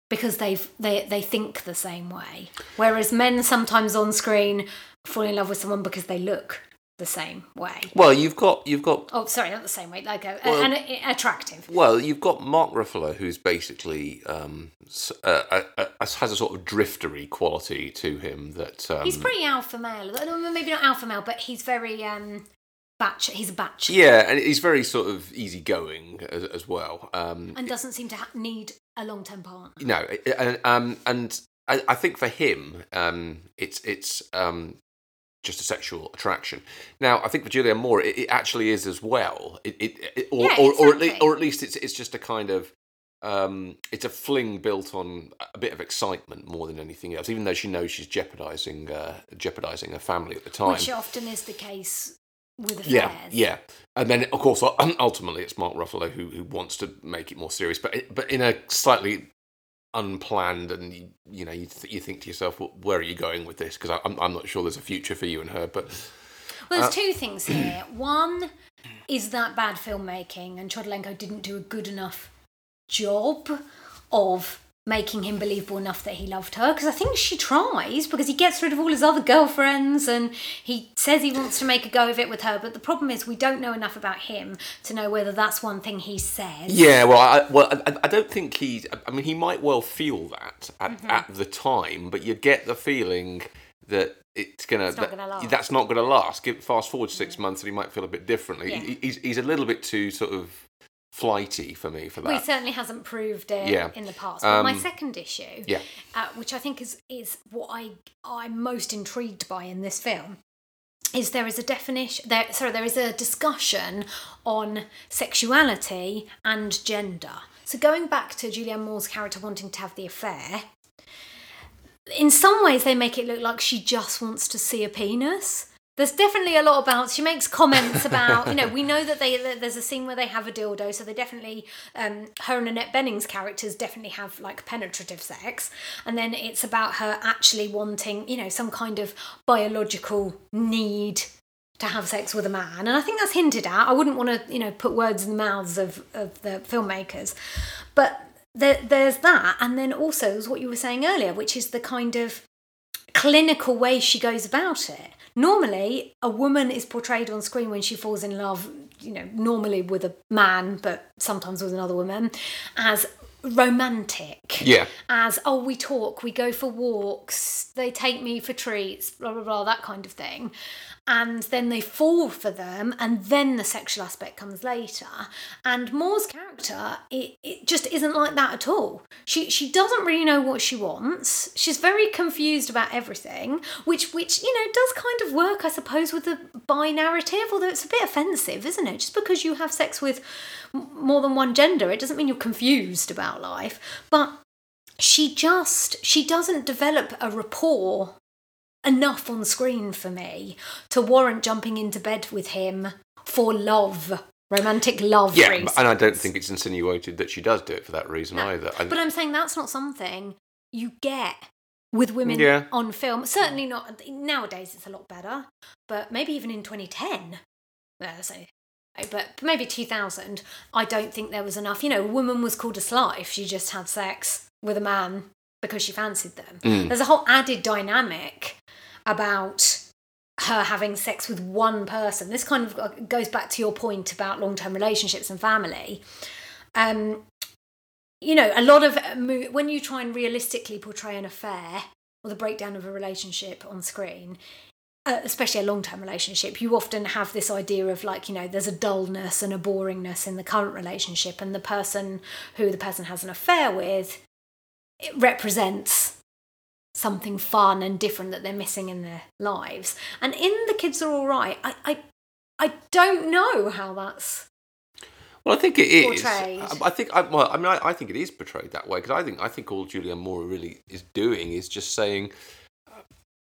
because they've they they think the same way whereas men sometimes on screen fall in love with someone because they look the same way. Well, you've got you've got oh sorry not the same way like a, Well- and a- attractive. Well, you've got Mark Ruffalo, who's basically um, uh, has a sort of driftery quality to him that um, he's pretty alpha male maybe not alpha male but he's very um batch he's a batch. Yeah, and he's very sort of easygoing as, as well. Um, and doesn't seem to ha- need a long-term partner. No, and um, and I, I think for him, um, it's it's um, just a sexual attraction. Now, I think for Julianne Moore, it, it actually is as well. It, it, or, Yeah, or, or, at least, or at least it's it's just a kind of um, it's a fling built on a bit of excitement more than anything else. Even though she knows she's jeopardizing uh, jeopardizing her family at the time. which often is the case with affairs Yeah, yeah, and then of course ultimately it's Mark Ruffalo who who wants to make it more serious, but it- but in a slightly unplanned and you, you know you, th- you think to yourself, well, where are you going with this? Because I'm I'm not sure there's a future for you and her, but Well, there's Uh, two things here. One is that bad filmmaking, and Cholodenko didn't do a good enough job of making him believable enough that he loved her. Because I think she tries, because he gets rid of all his other girlfriends, and he says he wants to make a go of it with her. But the problem is, we don't know enough about him to know whether that's one thing he says. yeah, well, I, well, I, I don't think he's. I mean, he might well feel that at, Mm-hmm. at the time, but you get the feeling that it's gonna. It's not that- gonna last. That's not gonna last. Fast forward six months, and he might feel a bit differently. Yeah. He, he's he's a little bit too sort of flighty for me for that. Well, he certainly hasn't proved it Yeah. in the past. But my Um, second issue, yeah. uh, which I think is is what I I'm most intrigued by in this film, is there is a definition there. Sorry, there is a discussion on sexuality and gender. So going back to Julianne Moore's character wanting to have the affair, in some ways they make it look like she just wants to see a penis. There's definitely a lot about. She makes comments about, you know, we know that they that there's a scene where they have a dildo, so they definitely, um, her and Annette Bening's characters definitely have like penetrative sex, and then it's about her actually wanting, you know, some kind of biological need to have sex with a man, and I think that's hinted at. I wouldn't want to, you know, put words in the mouths of of the filmmakers, but there, there's that, and then also is what you were saying earlier, which is the kind of clinical way she goes about it. Normally, a woman is portrayed on screen when she falls in love, you know, normally with a man, but sometimes with another woman, as romantic. Yeah. As, oh, we talk, we go for walks, they take me for treats, blah, blah, blah, that kind of thing. And then they fall for them, and then the sexual aspect comes later. And Moore's character, it, it just isn't like that at all. She she doesn't really know what she wants. She's very confused about everything, which which you know does kind of work, I suppose, with the bi narrative. Although it's a bit offensive, isn't it? Just because you have sex with more than one gender, it doesn't mean you're confused about life. But she just she doesn't develop a rapport enough on screen for me to warrant jumping into bed with him for love romantic love Yeah, reasons. and I don't think it's insinuated that she does do it for that reason either. I, But I'm saying that's not something you get with women Yeah. on film. Certainly not nowadays. It's a lot better, but maybe even in 2010. Uh, so, but maybe 2000. I don't think there was enough. You know, a woman was called a slut if she just had sex with a man because she fancied them. Mm. There's a whole added dynamic about her having sex with one person. This kind of uh, goes back to your point about long term relationships and family. Um, you know, a lot of uh, when you try and realistically portray an affair or the breakdown of a relationship on screen, uh, especially a long term relationship, you often have this idea of like, you know, there's a dullness and a boringness in the current relationship, and the person who the person has an affair with it represents something fun and different that they're missing in their lives. And in The Kids Are All Right, I, I, I don't know how that's. Well, I think it is. portrayed. I think. I, well, I mean, I, I think it is portrayed that way because I think. I think all Julianne Moore really is doing is just saying,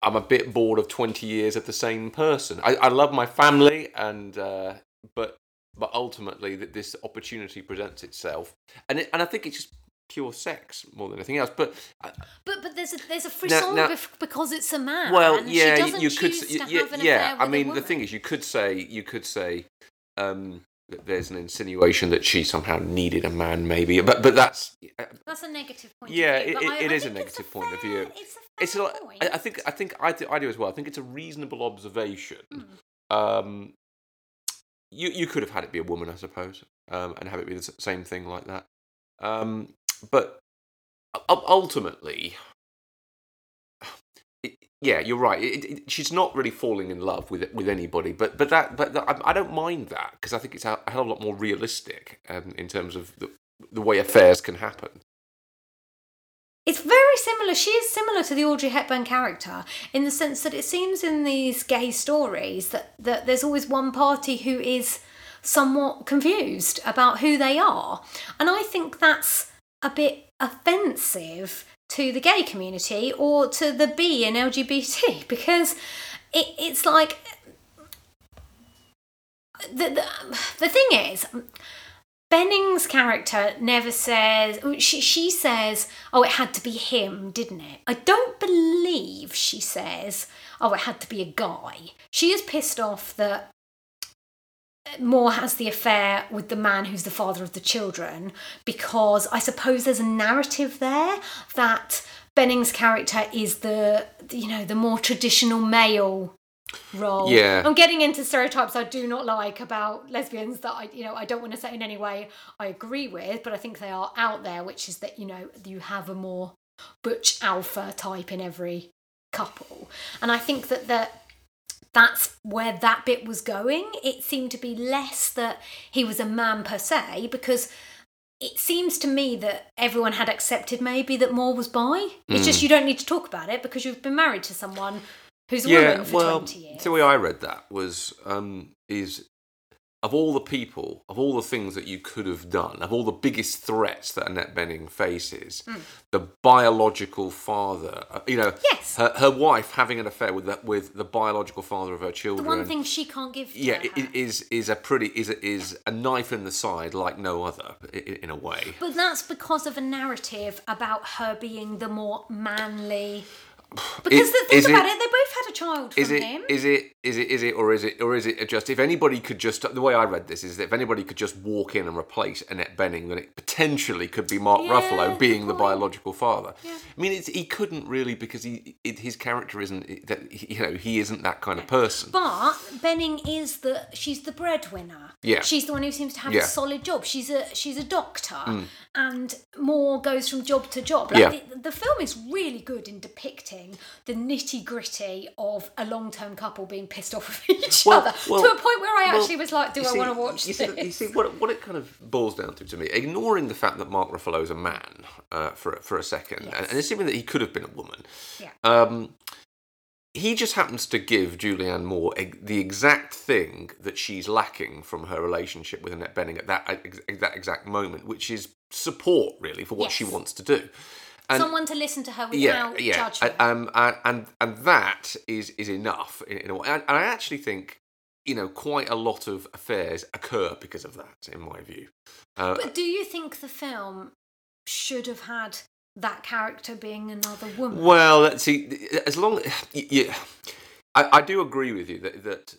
"I'm a bit bored of 20 years of the same person. I, I love my family, and uh, but but ultimately, that this opportunity presents itself, and it, and I think it's just pure sex more than anything else. But uh, But but there's a there's a frisson now- bef- because it's a man. well, and yeah, she you, doesn't you could. choose s- to y- have an yeah, I mean, the thing is, you could say, you could say. Um, that there's an insinuation that she somehow needed a man, maybe, but but that's That's a negative point. Yeah, of view, it, it, I- it I is a think it's negative point of view. It's a It's a. I, I think I think I do, I do as well. I think it's a reasonable observation. Hmm. Um, you you could have had it be a woman, I suppose, um, and have it be the same thing like that. Um, but ultimately, yeah, you're right. It, it, she's not really falling in love with with anybody, but but that but I, don't mind that because I think it's a, a hell of a lot more realistic um, in terms of the the way affairs can happen. It's very similar. She is similar to the Audrey Hepburn character in the sense that it seems in these gay stories that, that there's always one party who is somewhat confused about who they are. And I think that's a bit offensive to the gay community or to the B in LGBT because it, it's like the, the, the thing is Bening's character never says oh, she she says, "Oh, it had to be him, didn't it?" I don't believe she says, "Oh, it had to be a guy." She is pissed off that Moore has the affair with the man who's the father of the children because I suppose there's a narrative there that Bening's character is the you know the more traditional male role. Yeah. I'm getting into stereotypes I do not like about lesbians that I you know I don't want to say in any way I agree with, but I think they are out there, which is that you know you have a more butch alpha type in every couple, and I think that that that's where that bit was going. It seemed to be less that he was a man per se, because it seems to me that everyone had accepted maybe that Moore was bi. It's Mm. just you don't need to talk about it because you've been married to someone who's a woman for well, 20 years. the way I read that was um, is of all the people, of all the things that you could have done, of all the biggest threats that Annette Bening faces, Mm. the biological father, uh, you know, Yes. her, her wife having an affair with the, with the biological father of her children. the one thing she can't give yeah, it, is is a pretty is a, is a knife in the side like no other in a way. But that's because of a narrative about her being the more manly. Because Is- the thing is about it- it, they both had a child from Is it? him. Is it? Is it? Is it? Or is it? Or is it just? If anybody could just, the way I read this is that if anybody could just walk in and replace Annette Bening, then it potentially could be Mark Yeah, Ruffalo being the biological father. Yeah. I mean, it's, he couldn't really because he it, his character isn't that you know he isn't that kind of person. But Bening is the she's the breadwinner. Yeah. She's the one who seems to have Yeah. a solid job. She's a she's a doctor, Mm. and Moore goes from job to job. Like Yeah. the, the film is really good in depicting the nitty gritty of a long term couple being pissed off with each Well- other well- to a point where I well, actually was like, "Do I want to watch you this?" See, you see what what it kind of boils down to to me, ignoring the fact that Mark Ruffalo is a man uh, for for a second, and, and assuming that he could have been a woman. Yeah. Um, he just happens to give Julianne Moore the exact thing that she's lacking from her relationship with Annette Bening at that ex- that exact moment, which is support, really, for what she wants to do. And Someone to listen to her yeah, without yeah, judgment. and, um, and and and that is is enough in, in a way. And, and I actually think you know, quite a lot of affairs occur because of that, in my view. Uh, But do you think the film should have had that character being another woman? Well, let's see. As long, yeah, I, I do agree with you that that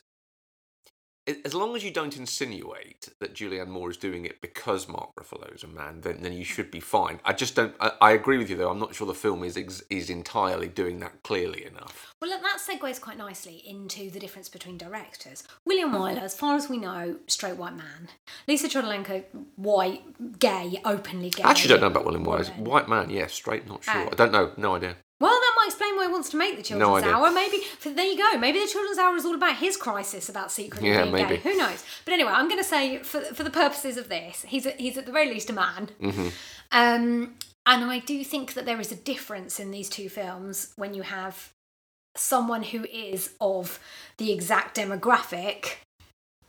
as long as you don't insinuate that Julianne Moore is doing it because Mark Ruffalo is a man, then then you should be fine. I just don't. I, I agree with you though. I'm not sure the film is ex, is entirely doing that clearly enough. Well, that segues quite nicely into the difference between directors. William Wyler, as far as we know, straight white man. Lisa Cholodenko, white, gay, openly gay. I actually don't know about William Wyler. White man, yes. Straight, not sure. Oh. I don't know. No idea. Well, that might explain why he wants to make the children's idea. hour. Maybe for, there you go. Maybe the children's hour is all about his crisis about secretly Yeah, being maybe. gay. Who knows? But anyway, I'm going to say for for the purposes of this, he's a, he's at the very least a man. Mm-hmm. Um, and I do think that there is a difference in these two films when you have someone who is of the exact demographic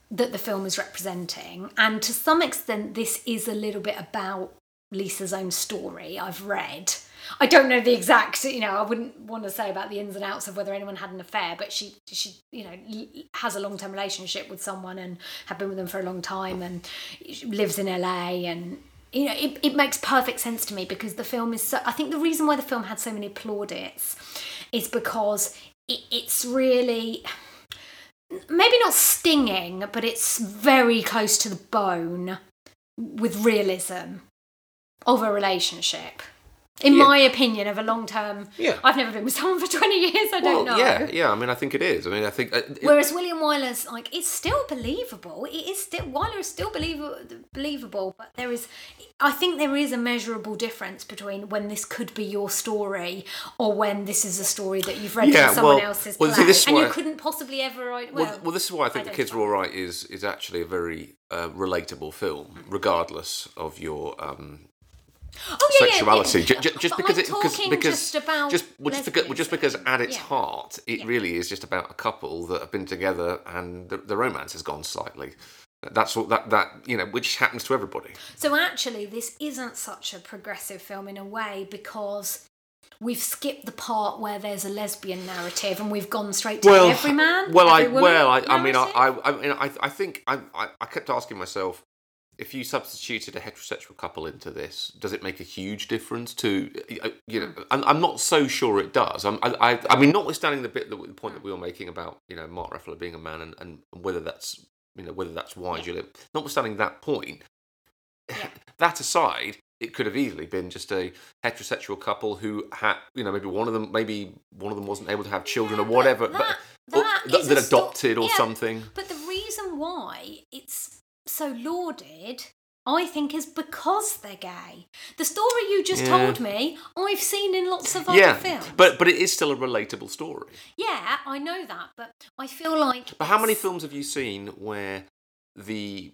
that the film is representing. And to some extent, this is a little bit about Lisa's own story. I've read. I don't know the exact, you know, I wouldn't want to say about the ins and outs of whether anyone had an affair, but she, she, you know, has a long term relationship with someone and had been with them for a long time and lives in LA and you know, it, it makes perfect sense to me because the film is so. I think the reason why the film had so many plaudits is because it, it's really maybe not stinging, but it's very close to the bone with realism of a relationship. In Yeah. my opinion, of a long term. Yeah. I've never been with someone for 20 years, I don't know. yeah, yeah. I mean, I think it is. I mean, I think. Uh, it- Whereas William Wyler's like it's still believable. It is still Wyler is still believable, believable, but there is, I think there is a measurable difference between when this could be your story or when this is a story that you've read Yeah, from someone well- else's well, play, see, and you why- couldn't possibly ever write. Well, Well, well, this is why I think I The Kids Are All Right is is actually a very uh, relatable film, regardless of your um, oh, yeah, yeah, sexuality. yeah. Ju- just But because I'm it because because just about just well, just because well, just because at its heart, it Yeah. really is just about a couple that have been together and the, the romance has gone slightly. That's what that that you know, which happens to everybody. So actually, this isn't such a progressive film in a way because we've skipped the part where there's a lesbian narrative and we've gone straight to well, every man. Well, I every woman well, I, I mean, I. I, I mean, I, I think I, I, I kept asking myself, if you substituted a heterosexual couple into this, does it make a huge difference to, uh, you know? I'm, I'm not so sure it does. I'm, I, I, I mean, notwithstanding the bit, that, the point that we were making about, you know, Mark Ruffalo being a man and, and whether that's, you know, whether that's why Julia. Notwithstanding that point, that aside, it could have easily been just a heterosexual couple who had, you know, maybe one of them, maybe one of them wasn't able to have children or Yeah, but whatever, that- but, or that that, is that a sto- adopted or yeah, something. But the reason why it's so lauded, I think, is because they're gay. The story you just Yeah. told me, I've seen in lots of other Yeah, films. but but it is still a relatable story. yeah, I know that, but I feel like. But how many films have you seen where the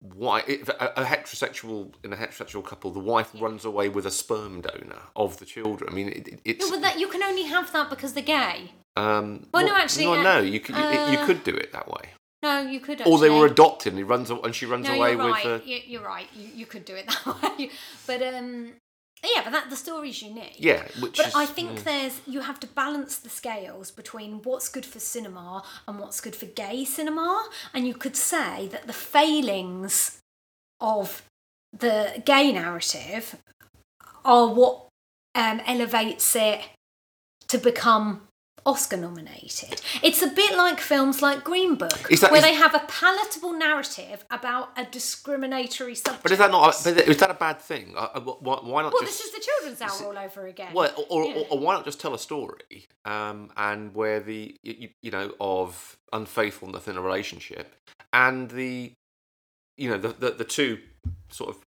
why a, a heterosexual in a heterosexual couple, the wife runs away with a sperm donor of the children? I mean, it, it- it's No, but that you can only have that because they're gay. um. Well, no, actually, no, uh, no, you could you, you uh, could do it that way. No, you could. Or they were adopted, and he runs and she runs no, away you're right. with. Uh, You- You're right. You, you could do it that way, but um, yeah, but that the story's unique. yeah, which But is, I think yeah. there's you have to balance the scales between what's good for cinema and what's good for gay cinema, and you could say that the failings of the gay narrative are what um, elevates it to become Oscar nominated. It's a bit like films like Green Book, that- where is- they have a palatable narrative about a discriminatory subject. But is that not? But is that a bad thing? Uh, uh, Why, why not Well, just? this is the children's hour all over again. Well, or, Yeah. or, or why not just tell a story, um, and where the you, you know of unfaithfulness in a relationship, and the you know the the, the two sort of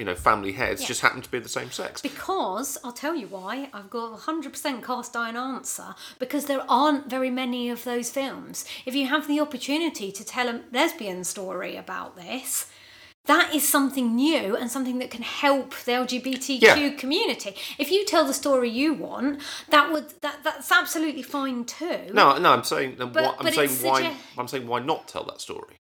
you know family heads Yeah. just happen to be the same sex. Because I'll tell you why. I've got a hundred percent cast iron answer. Because there aren't very many of those films. If you have the opportunity to tell a lesbian story about this, that is something new and something that can help the LGBTQ Yeah. community. If you tell the story you want, that would that that's absolutely fine too. No, no, I'm saying, But- why, I'm saying why sugge- I'm saying why not tell that story?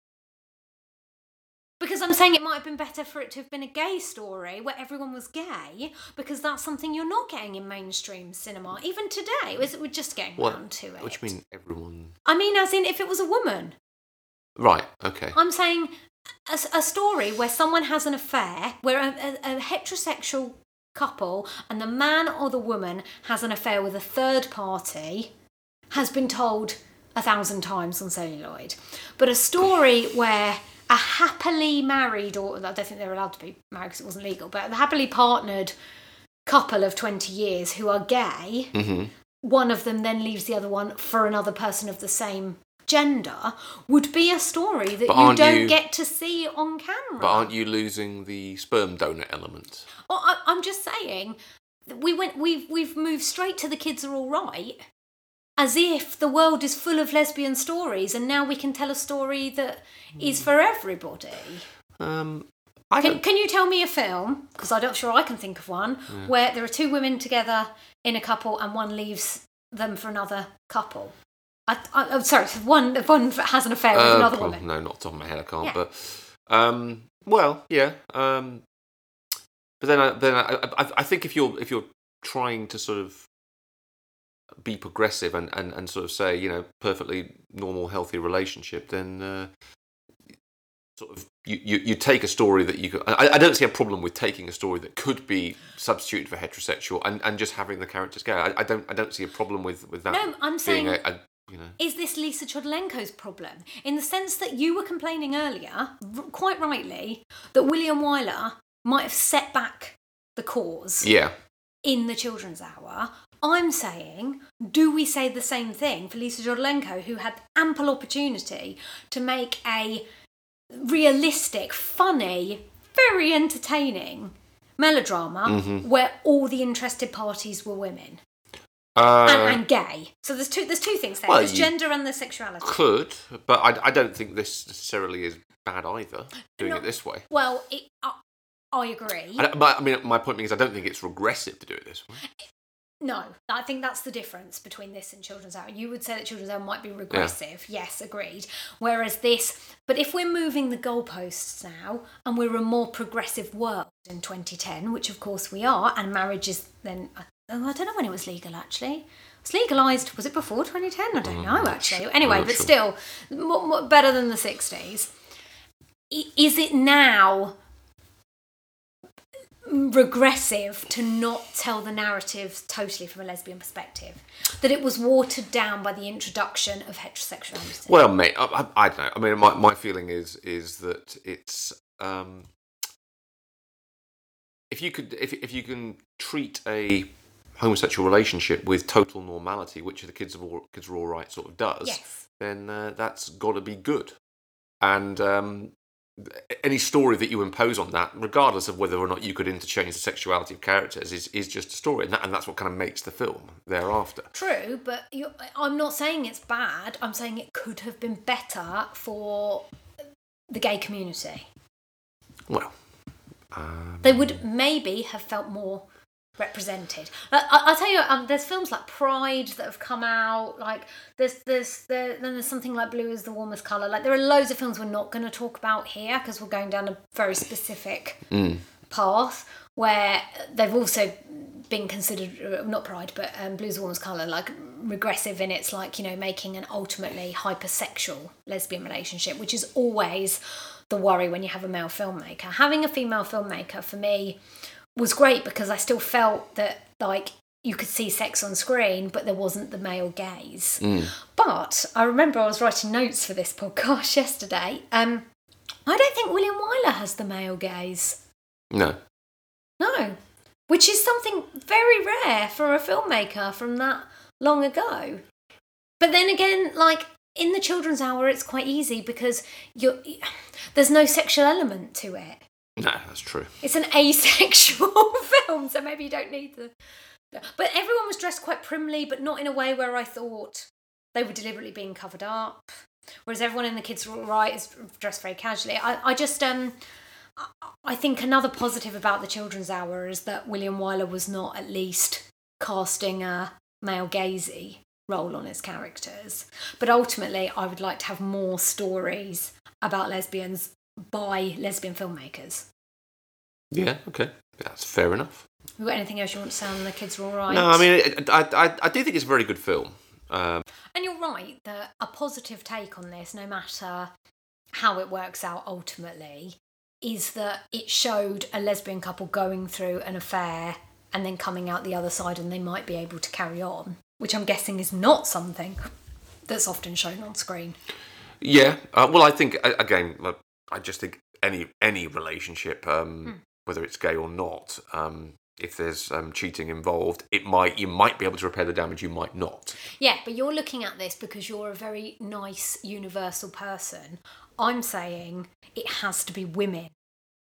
Because I'm saying it might have been better for it to have been a gay story where everyone was gay, because that's something you're not getting in mainstream cinema. Even today, is it we're just getting What? round to it. What do you mean, everyone? I mean, as in if it was a woman. Right. Okay. I'm saying a, a story where someone has an affair, where a, a, a heterosexual couple and the man or the woman has an affair with a third party has been told a thousand times on celluloid. But a story where a happily married, or I don't think they're allowed to be married because it wasn't legal, but a happily partnered couple of 20 years who are gay, hmm one of them then leaves the other one for another person of the same gender would be a story that you don't you- get to see on camera. But aren't you losing the sperm donor element? Oh, I, I'm just saying, we went. We've we've moved straight to the kids are all right, as if the world is full of lesbian stories, and now we can tell a story that is for everybody. Um, I Can, can you tell me a film? Because I'm not sure I can think of one where there are two women together in a couple and one leaves them for another couple. I, I, I'm sorry, one one has an affair with Uh, another well, woman. No, not top of my head. I can't. Yeah. But um, well, yeah. Um, but then, I, then I, I, I think if you're if you're trying to sort of be progressive and, and, and sort of say you know perfectly normal healthy relationship, then uh, sort of you, you, you take a story that you could. I, I don't see a problem with taking a story that could be substituted for heterosexual and, and just having the characters go I, I don't I don't see a problem with with that. No, I'm saying- a, a you know. Is this Lisa Cholodenko's problem? In the sense that you were complaining earlier, r- quite rightly, that William Wyler might have set back the cause Yeah. in the children's hour. I'm saying, do we say the same thing for Lisa Cholodenko, who had ample opportunity to make a realistic, funny, very entertaining melodrama Mm-hmm. where all the interested parties were women Uh, and, and gay? So there's two. There's two things there. Well, there's gender and the sexuality. Could, but I, I don't think this necessarily is bad either. Doing No. it this way. Well, it, I I agree. I, I mean, my point being is, I don't think it's regressive to do it this way. No, I think that's the difference between this and Children's Hour. You would say that Children's Hour might be regressive. Yes, agreed. Whereas this, but if we're moving the goalposts now and we're a more progressive world in 2010, which of course we are, and marriage is then, uh, oh, I don't know when it was legal actually. It was legalised, was it before 2010? I don't mm, know actually. Anyway, but sure. still, more, more, better than the 60s. Is it now regressive to not tell the narrative totally from a lesbian perspective. That it was watered down by the introduction of heterosexuality. Well, mate, I, I, I don't know. I mean, my, my feeling is is that it's um, if you could if if you can treat a homosexual relationship with total normality, which the kids of all kids are all right sort of does, Yes. then uh, that's got to be good. And um, any story that you impose on that, regardless of whether or not you could interchange the sexuality of characters, is, is just a story, and, that, and that's what kind of makes the film thereafter. True, but I'm not saying it's bad. I'm saying it could have been better for the gay community. Well, um, They would maybe have felt more represented. I, I, I'll tell you, um, there's films like Pride that have come out. Like there's there's there, then there's something like Blue is the warmest color. Like there are loads of films we're not going to talk about here because we're going down a very specific mm, path where they've also been considered uh, not pride but um, is the warmest color like regressive in its like you know making an ultimately hypersexual lesbian relationship which is always the worry when you have a male filmmaker having a female filmmaker for me was great because i still felt that like you could see sex on screen but there wasn't the male gaze mm. but I remember I was writing notes for this podcast yesterday. Um, I don't think William Wyler has the male gaze. no. No, which is something very rare for a filmmaker from that long ago. But then again, like in the children's hour, it's quite easy because you're there's no sexual element to it. No, that's true. It's an asexual film, so maybe you don't need the. But everyone was dressed quite primly, but not in a way where I thought they were deliberately being covered up. Whereas everyone in the kids' right is dressed very casually. I, I just um, I- I think another positive about the children's hour is that William Wyler was not at least casting a male gazy role on his characters. But ultimately, I would like to have more stories about lesbians by lesbian filmmakers. Yeah, okay, that's fair enough. You got anything else you want to say on the kids are all right? No, I mean, I, I, I do think it's a very good film. Um, And you're right that a positive take on this, no matter how it works out ultimately, is that it showed a lesbian couple going through an affair and then coming out the other side and they might be able to carry on, which I'm guessing is not something that's often shown on screen. yeah, uh, well, I think again, I just think any any relationship, um, whether it's gay or not, um, if there's um, cheating involved, it might you might be able to repair the damage, you might not. Yeah, but you're looking at this because you're a very nice, universal person. I'm saying it has to be women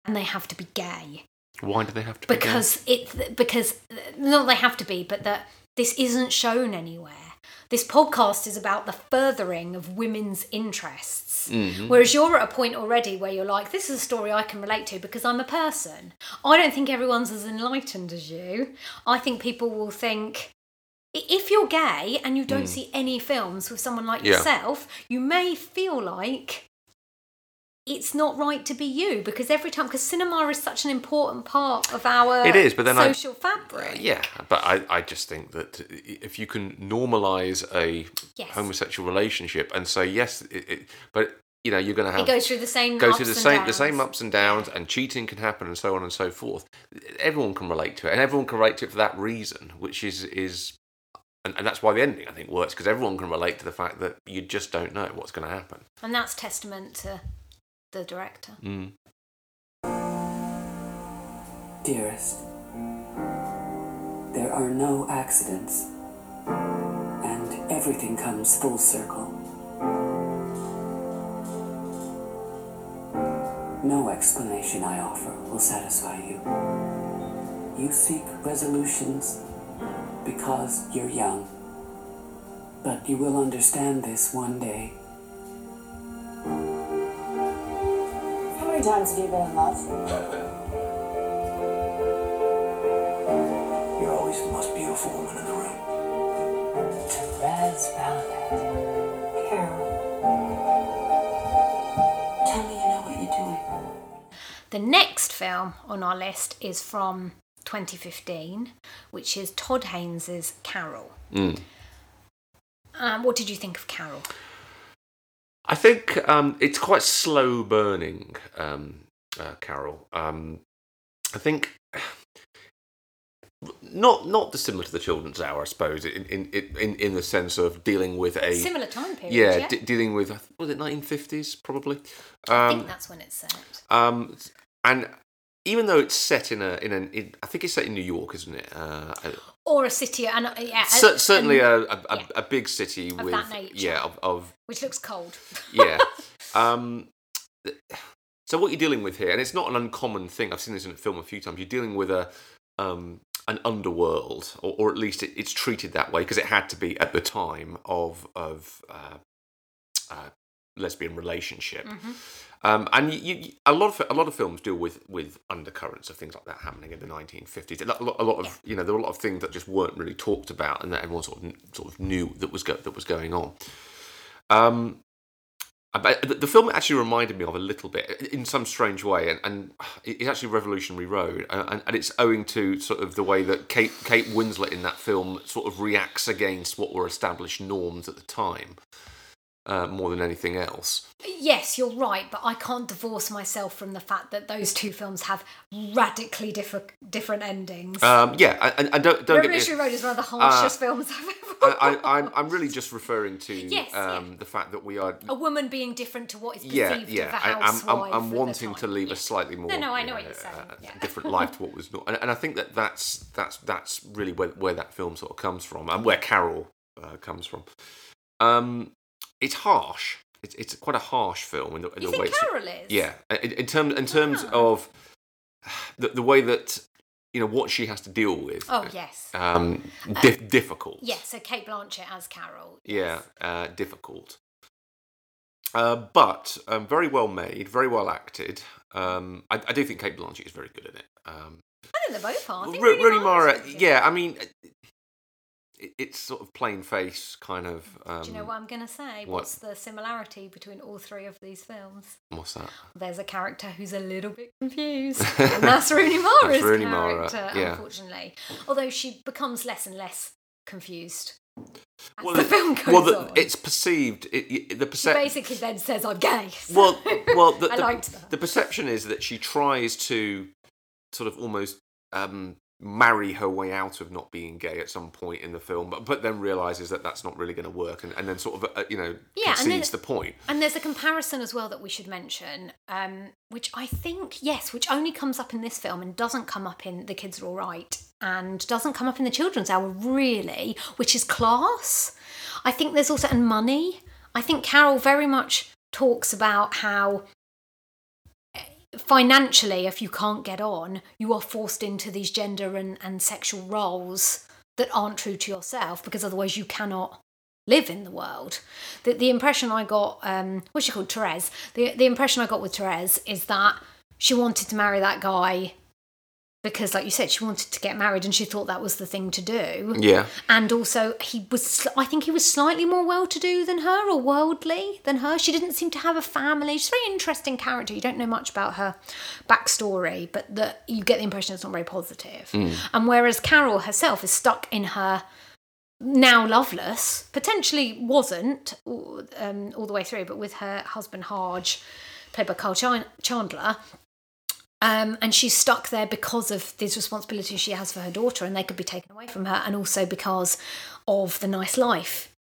and they have to be gay. Why do they have to? be gay? because it because not they have to be but that this isn't shown anywhere this podcast is about the furthering of women's interests Mhm. whereas you're at a point already where you're like this is a story i can relate to because i'm a person i don't think everyone's as enlightened as you i think people will think if you're gay and you don't Mm. see any films with someone like Yeah. yourself you may feel like it's not right to be you because every time because cinema is such an important part of our It is, but then I- social fabric. Yeah, but I, I just think that if you can normalise a Yes. homosexual relationship and say yes, it, it, but you know you're going to have It goes through the same go through the same the same ups and downs, and cheating can happen, and so on and so forth. Everyone can relate to it, and everyone can relate to it for that reason, which is is. And, and that's why the ending, I think, works because everyone can relate to the fact that you just don't know what's going to happen. and that's testament to the director. Mm. Dearest, there are no accidents, and everything comes full circle. No explanation I offer will satisfy you. You seek resolutions because you're young, but you will understand this one day. Times have you been in love? You're always the most beautiful woman in the room. Therese Belivet. Carol. Tell me you know what you're doing. The next film on our list is from 2015, which is Todd Haynes's Carol. Mm. Um, what did you think of Carol? I think um, it's quite slow burning, um, uh, Carol. Um, I think not not dissimilar to the Children's Hour, I suppose, in in in, in the sense of dealing with a Similar time period, Yeah, yeah. de- dealing with was it 1950s probably. I Um, think that's when it's set. um, and even though it's set in a in an in, I think it's set in New York, isn't it? Uh, Or a city, and yeah, cer- certainly a, a, a, yeah, a big city Of with that nature. yeah of, of which looks cold. yeah. Um, so what you're dealing with here, and it's not an uncommon thing. I've seen this in a film a few times. You're dealing with a um, an underworld, or, or at least it, it's treated that way because it had to be at the time of of uh, uh, lesbian relationship. Mhm. Um, and you, you, a lot of a lot of films deal with with undercurrents of things like that happening in the 1950s. A lot, a lot of you know there were a lot of things that just weren't really talked about, and that everyone sort of sort of knew that was go, that was going on. Um, I the the film actually reminded me of a little bit in some strange way, and, and it's actually Revolutionary Road, and, and- and it's owing to sort of the way that Kate Kate Winslet in that film sort of reacts against what were established norms at the time, uh, more than anything else. Yes, you're right, but I can't divorce myself from the fact that those two films have radically different different endings. Um, yeah, and, and don't don't get me. Revolutionary Road is one of the harshest Uh, films I've ever. I, I, I'm I'm really just referring to Yes, um, the fact that we are. A woman being different to what is perceived Yeah, of yeah. a I, I'm, housewife. I'm, I'm the wanting to leave a slightly more. no, no, I you know what you're saying, uh, yeah. different life to what was not, and, and I think that that's that's that's really where where that film sort of comes from, and where Carol uh, comes from. Um, it's harsh. It's it's quite a harsh film in the, in You the think way. Carol is? Yeah, in, in terms in terms Ah. of the, the way that you know what she has to deal with. Oh yes. Um, dif- difficult. Yeah, so Cate Blanchett as Carol. Yeah, uh, difficult. Uh, but um, very well made, very well acted. Um, I, I do think Cate Blanchett is very good in it. Um, I think they both are. I think Ro- Rooney Rooney Mara, yeah, I mean, it, it's sort of plain face kind of. Um, Do you know what I'm going to say? what? What's the similarity between all three of these films? What's that? There's a character who's a little bit confused. and that's Rooney Mara's That's Rooney Mara, character, yeah. unfortunately. Although she becomes less and less confused as Well, the film goes well, the, on. it's perceived. It, it- the she perception. basically then says, I'm gay. So well, well, the, I the, liked that. the perception is that she tries to sort of almost um, marry her way out of not being gay at some point in the film, but but then realizes that that's not really going to work, and, and then sort of uh, you know Yeah, concedes the point. And there's a comparison as well that we should mention, um, which I think, yes, which only comes up in this film and doesn't come up in The Kids Are All Right and doesn't come up in the children's hour really, which is class. I think there's also, and money. I think Carol very much talks about how financially, if you can't get on, you are forced into these gender and, and sexual roles that aren't true to yourself because otherwise you cannot live in the world. The, the impression I got, um, what's she called, Therese? The, the impression I got with Therese is that she wanted to marry that guy because, like you said, she wanted to get married and she thought that was the thing to do. Yeah, And also, he was i think he was slightly more well to do than her or worldly than her. She didn't seem to have a family. She's a very interesting character. You don't know much about her backstory, but that you get the impression it's not very positive. And whereas Carol herself is stuck in her now loveless, potentially wasn't um, all the way through, but with her husband Harge, played by Carl Chan- Chandler. Um, and she's stuck there because of these responsibilities she has for her daughter, and they could be taken away from her, and also because of the nice life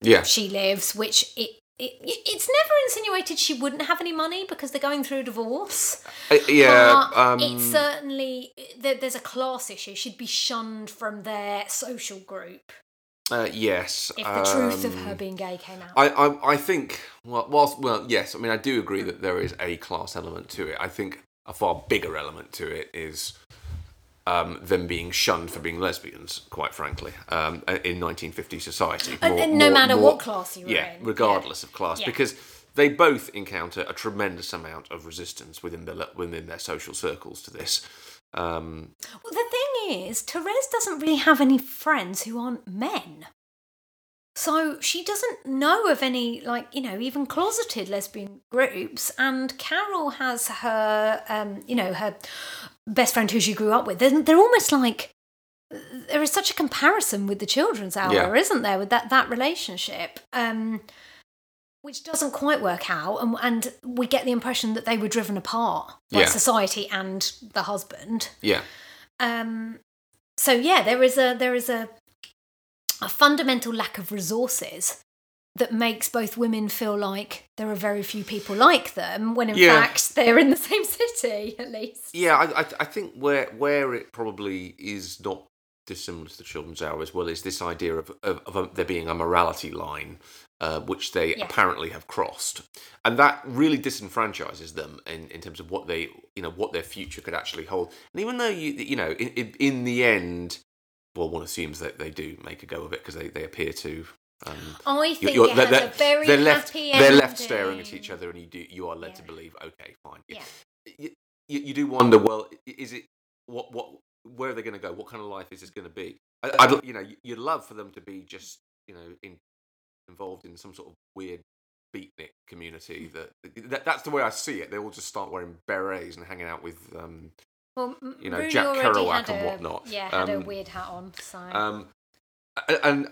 yeah, she lives, which it, it it's never insinuated she wouldn't have any money because they're going through a divorce. Uh, yeah. Um, it's certainly there, there's a class issue. She'd be shunned from their social group uh, yes. if the truth of um, her being gay came out. I, I, I think, well, whilst, well, yes, I mean, I do agree that there is a class element to it. I think a far bigger element to it is um, them being shunned for being lesbians, quite frankly, um, in 1950 society. More- and no more- matter more- what class you were yeah, in. regardless Yeah. of class, Yeah. because they both encounter a tremendous amount of resistance within the within their social circles to this. Um, Well, the thing is, Therese doesn't really have any friends who aren't men. So she doesn't know of any, like, you know, even closeted lesbian groups. And Carol has her, um, you know, her best friend who she grew up with. They're, they're almost like, there is such a comparison with the children's hour, Yeah. isn't there, with that, that relationship? Um, which doesn't quite work out. And, and we get the impression that they were driven apart by Yeah. society and the husband. yeah, Um, so yeah, there is a there is a a fundamental lack of resources that makes both women feel like there are very few people like them, when in Yeah. fact they're in the same city at least. Yeah, I, I, I think where where it probably is not dissimilar to the children's hour as well is this idea of of, of a, there being a morality line, uh, which they Yeah. apparently have crossed, and that really disenfranchises them in, in terms of what they you know what their future could actually hold. And even though you you know in in, in the end, well, one assumes that they do make a go of it because they, they appear to. Um, I you're- think you're- it they're, has they're- a very they're left, happy They're left staring at each other, and you do you are led to believe, okay, fine. Yeah. You, you, you do wonder, well, is it what what where are they going to go? What kind of life is this going to be? I, I'd you know you- you'd love for them to be just you know in, involved in some sort of weird beatnik community. That, that that's the way I see it. They all just start wearing berets and hanging out with um, Well, you know, Rooney Jack Kerouac had and a- whatnot. Yeah, had a Um, weird hat on. So um, and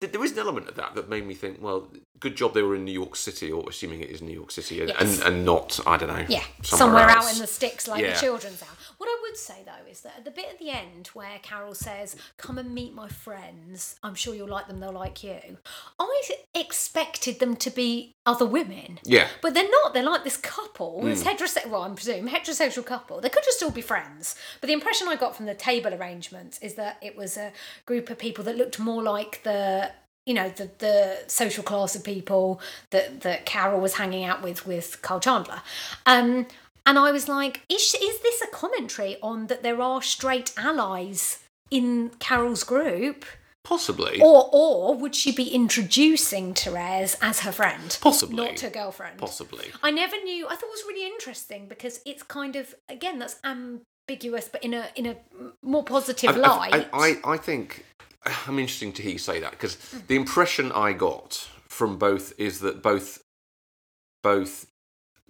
there is an element of that that made me think, well, good job they were in New York City, or assuming it is New York City, and, Yes. and, and not, I don't know, yeah, somewhere, somewhere, out in the sticks like Yeah. the children's hour. What I would say though is that at the bit at the end where Carol says, "Come and meet my friends. I'm sure you'll like them. They'll like you." I expected them to be other women. Yeah. But they're not. They're like this couple, this Mm. heterosexual, well, I presume, heterosexual couple. They could just all be friends. But the impression I got from the table arrangements is that it was a group of people that looked more like the, you know, the, the social class of people that, that Carol was hanging out with, with Carl Chandler. Um, and I was like, is, is this a commentary on that there are straight allies in Carol's group? Possibly. Or, or would she be introducing Therese as her friend? Possibly. Not her girlfriend. Possibly. I never knew. I thought it was really interesting because it's kind of again that's ambiguous, but in a in a more positive I, light. I, I, I think I'm interesting to hear you say that because the impression I got from both is that both both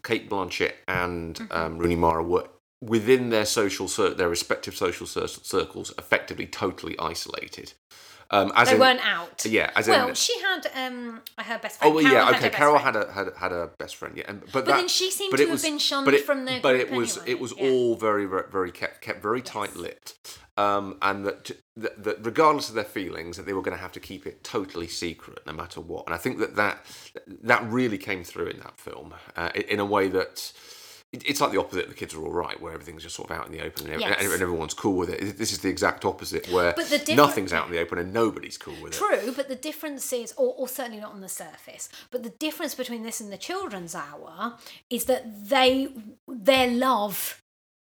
Cate Blanchett and Mm-hmm. um, Rooney Mara were within their social cir- their respective social cir- circles effectively totally isolated. Um, as they in, weren't out. Yeah, as well, in. she had um her best Oh friend. well, Carol yeah, had okay. Carol had a had, had a best friend, yeah, and, but, But that, then she seemed to have was- been shunned but it- from their But it was anyway, it was yeah. all very very very kept kept very tight lipped, um, and that, that that regardless of their feelings, that they were going to have to keep it totally secret no matter what. And I think that that that really came through in that film uh, in in a way that. It- It's like the opposite. The kids are all right, where everything's just sort of out in the open and, Yes. and everyone's cool with it. This is the exact opposite, where But the different- nothing's out in the open and nobody's cool with it. True, but the difference is, or, or certainly not on the surface, but the difference between this and the children's hour is that they their love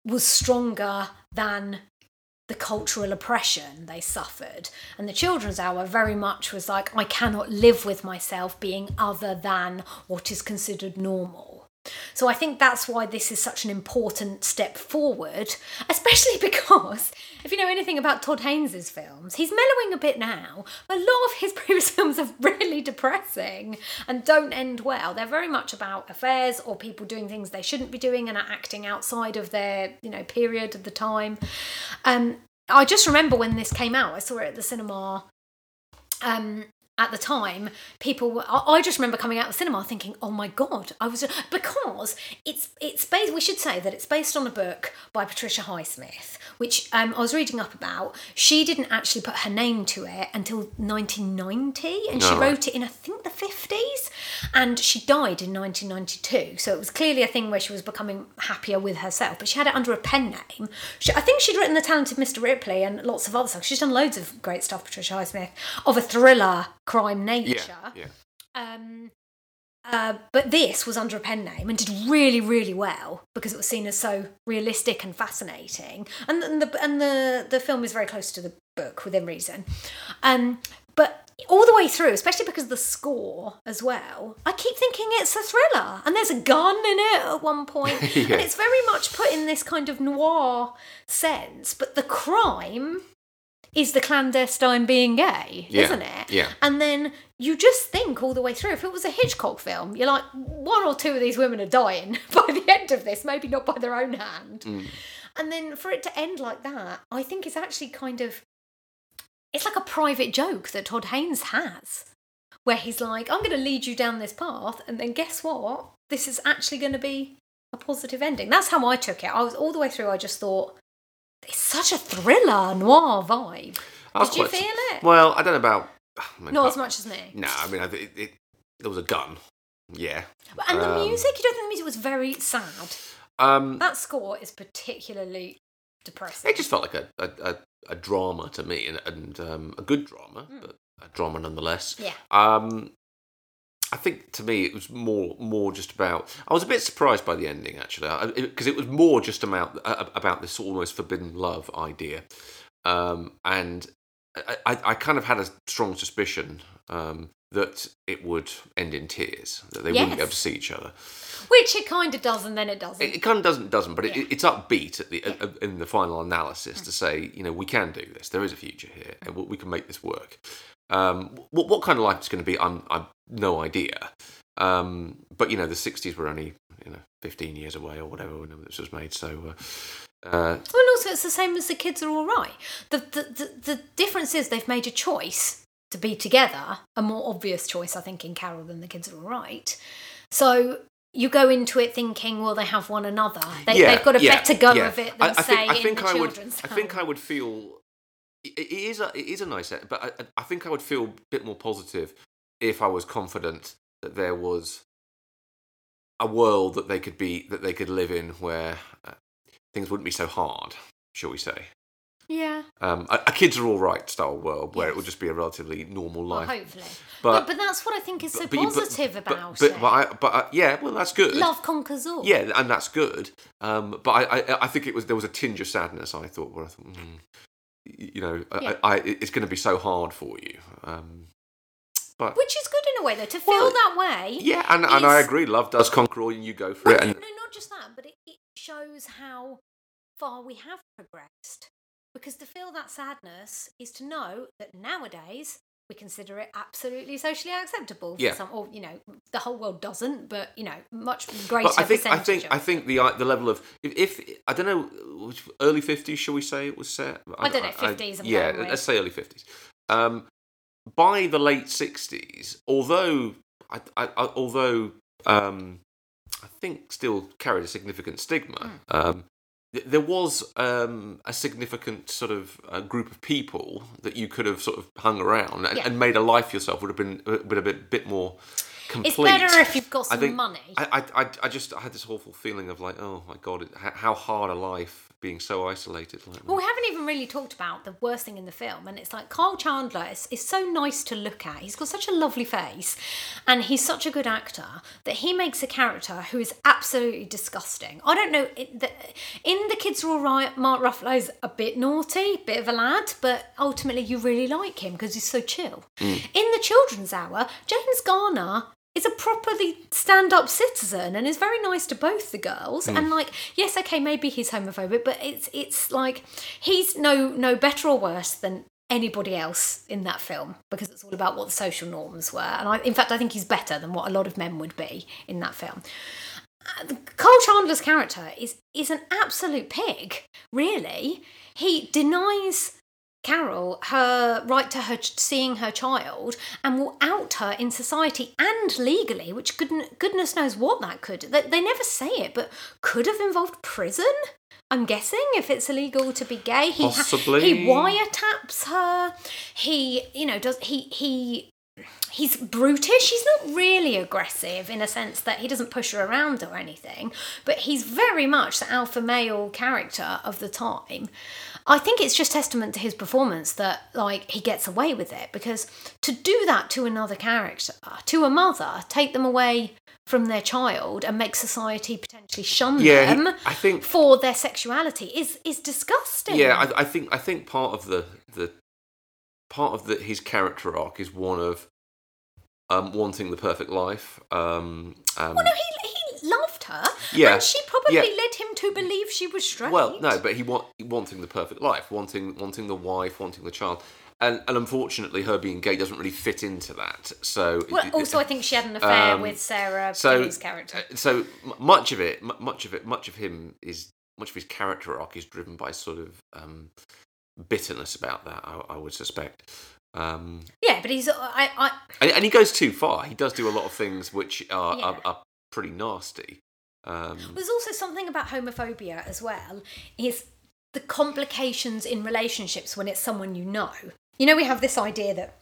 was stronger than the cultural oppression they suffered. And the children's hour very much was like, I cannot live with myself being other than what is considered normal. So I think that's why this is such an important step forward, especially because if you know anything about Todd Haynes' films, he's mellowing a bit now. A lot of his previous films are really depressing and don't end well. They're very much about affairs or people doing things they shouldn't be doing and are acting outside of their, you know, period of the time. Um, I just remember when this came out, I saw it at the cinema um at the time people were I just remember coming out of the cinema thinking oh my god I was because it's it's based we should say that it's based on a book by Patricia Highsmith which um, I was reading up about. She didn't actually put her name to it until 1990 and she Oh, wrote it in I think the 50s and she died in 1992 so it was clearly a thing where she was becoming happier with herself but she had it under a pen name. She, I think she'd written The Talented Mr. Ripley and lots of other stuff. She's done loads of great stuff Patricia Highsmith of a thriller crime nature Yeah, yeah. um, uh, but this was under a pen name and did really, really well because it was seen as so realistic and fascinating. And, and the and the the film is very close to the book within reason. Um, but all the way through, especially because of the score as well, I keep thinking it's a thriller, and there's a gun in it at one point, Yeah. and it's very much put in this kind of noir sense. But the crime is the clandestine being gay, Yeah, isn't it? yeah. And then you just think all the way through. If it was a Hitchcock film, you're like, one or two of these women are dying by the end of this, maybe not by their own hand. Mm. And then for it to end like that, I think is actually kind of it's like a private joke that Todd Haynes has. Where he's like, I'm gonna lead you down this path, and then guess what? This is actually gonna be a positive ending. That's how I took it. I was all the way through, I just thought it's such a thriller noir vibe. Did you feel it? Well, I don't know about. I mean, Not I- as much as me. No, I mean, I, it, it, there was a gun. Yeah. And the Um, music, you don't think the music was very sad? Um, That score is particularly depressing. it just felt like a, a, a, a drama to me, and, and um, a good drama, but a drama nonetheless. Yeah. Um, I think to me it was more more just about. I was a bit surprised by the ending actually, because it, was more just about uh, about this almost forbidden love idea, um, and I, I, I kind of had a strong suspicion um, that it would end in tears, that they wouldn't be able to see each other. Which it kind of does, and then it doesn't. It, it kind of doesn't doesn't, but Yeah. it, it's upbeat at the uh, in the final analysis to say, you know, we can do this. There is a future here, and we- we can make this work. Um, what what kind of life it's going to be, I'm I've no idea. Um, but you know, the '60s were only you know 15 years away or whatever when this was made. So. Uh, uh, Well, also it's the same as the kids are all right. The, the the the difference is they've made a choice to be together, a more obvious choice, I think, in Carol than the kids are all right. So you go into it thinking, well, they have one another. They, yeah, they've got a yeah, better go yeah. of it I- than I say think, I think in the I would, children's. I think. I would feel. It is a it is a nice, end, but I, I think I would feel a bit more positive if I was confident that there was a world that they could be that they could live in where uh, things wouldn't be so hard, shall we say? Yeah. Um, a, a kids are all right style world where it would just be a relatively normal Well, life. hopefully. But- But, but that's what I think is so But positive but- about but, it. But, I, but uh, yeah, well, that's good. Love conquers all. Yeah, and that's good. Um, but I, I, I think it was there was a tinge of sadness. I thought, where I thought, mm, you know, Yeah. I, I, it's going to be so hard for you. Um, but Which is good in a way, though, to feel that way. yeah, and, and I agree. Love does conquer all, and you go for Well, it. no, And no, not just that, but it, it shows how far we have progressed. Because to feel that sadness is to know that nowadays we consider it absolutely socially acceptable. For Yeah. some, or you know, the whole world doesn't, but you know, much greater But I think I think I think the uh, the level of if, if I don't know early fifties shall we say it was set I don't know, 50s I'm yeah let's say early fifties um, by the late sixties although I, I, I although um, I think still carried a significant stigma Hmm. um, there was um, a significant sort of uh, group of people that you could have sort of hung around and, Yeah. and made a life yourself would have been would have been a bit more complete. It's better if you've got I some think- money. I, I, I, I just I had this awful feeling of like, oh my god, it, how hard a life being so isolated like. Well, we haven't even really talked about the worst thing in the film, and it's like Carl Chandler is, is so nice to look at. He's got such a lovely face, and he's such a good actor that he makes a character who is absolutely disgusting. I don't know. It, the, in The Kids Are All Right, Mark Ruffalo's a bit naughty, bit of a lad, but ultimately you really like him because he's so chill. Mm. In The Children's Hour, James Garner is a properly stand-up citizen and is very nice to both the girls. And mm. like yes okay maybe he's homophobic but it's it's like he's no no better or worse than anybody else in that film because it's all about what the social norms were. And I, in fact i think he's better than what a lot of men would be in that film. Carl Chandler's character is is an absolute pig really. He denies Carol her right to her seeing her child and will out her in society and legally, which goodness, knows what that could. They, they never say it, but could have involved prison. I'm guessing if it's illegal to be gay, he Possibly. he wiretaps her. He you know does he he he's brutish. He's not really aggressive in a sense that he doesn't push her around or anything, but he's very much the alpha male character of the time. I think it's just testament to his performance that like he gets away with it because to do that to another character, to a mother, take them away from their child and make society potentially shun Yeah, he- them I think- for their sexuality is is disgusting. yeah, I, I think I think part of the the part of the, his character arc is one of um, wanting the perfect life. Um, um, Well, no, he, he her. Yeah, And she probably yeah. led him to believe she was straight. Well, no, but he want wanting the perfect life, wanting wanting the wife, wanting the child, and and unfortunately, her being gay doesn't really fit into that. So Well, it- also, it- I think she had an affair um, with Sarah so character. uh, so much of it, much of it, much of him is much of his character arc is driven by sort of um, bitterness about that. I, I would suspect. Um, Yeah, but he's. I, I, and, and he goes too far. He does do a lot of things which are Yeah. are, are pretty nasty. Um, There's also something about homophobia as well. Is the complications in relationships when it's someone you know. You know, we have this idea that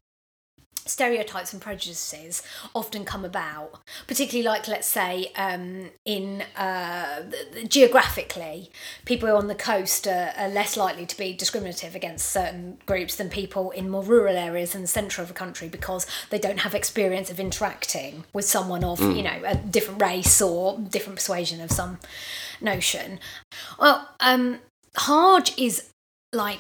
stereotypes and prejudices often come about, particularly like let's say um, in uh, th- th- geographically, people on the coast are, are less likely to be discriminative against certain groups than people in more rural areas in the centre of a country because they don't have experience of interacting with someone of you know a different race or different persuasion of some notion. Well, um, Harge is like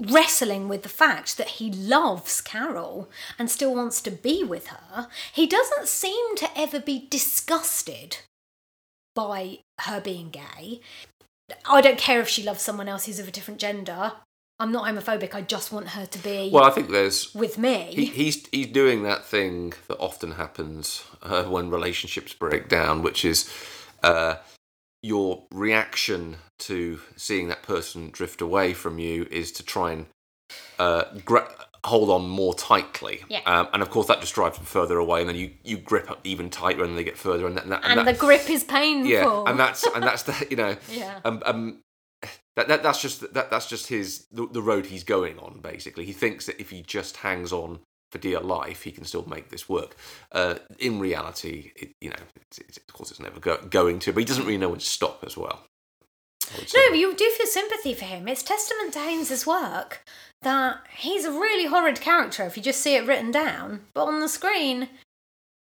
wrestling with the fact that he loves Carol and still wants to be with her. He doesn't seem to ever be disgusted by her being gay. I don't care if she loves someone else who's of a different gender. I'm not homophobic. I just want her to be well, I think there's with me. he, he's he's doing that thing that often happens uh, when relationships break down, which is uh, your reaction to seeing that person drift away from you is to try and uh, gra- hold on more tightly. Yeah. Um, and of course, that just drives them further away, and then you, you grip up even tighter, and they get further, and that, and that, and that- the grip is painful. yeah, and that's and that's the you know Yeah. um, um that, that that's just that that's just his the, the road he's going on basically he thinks that if he just hangs on for dear life he can still make this work uh, in reality it, you know it's, it's, of course it's never go, going to but he doesn't really know when to stop as well I would say. No, but you do feel sympathy for him. It's testament to Haynes's work that he's a really horrid character if you just see it written down. But on the screen,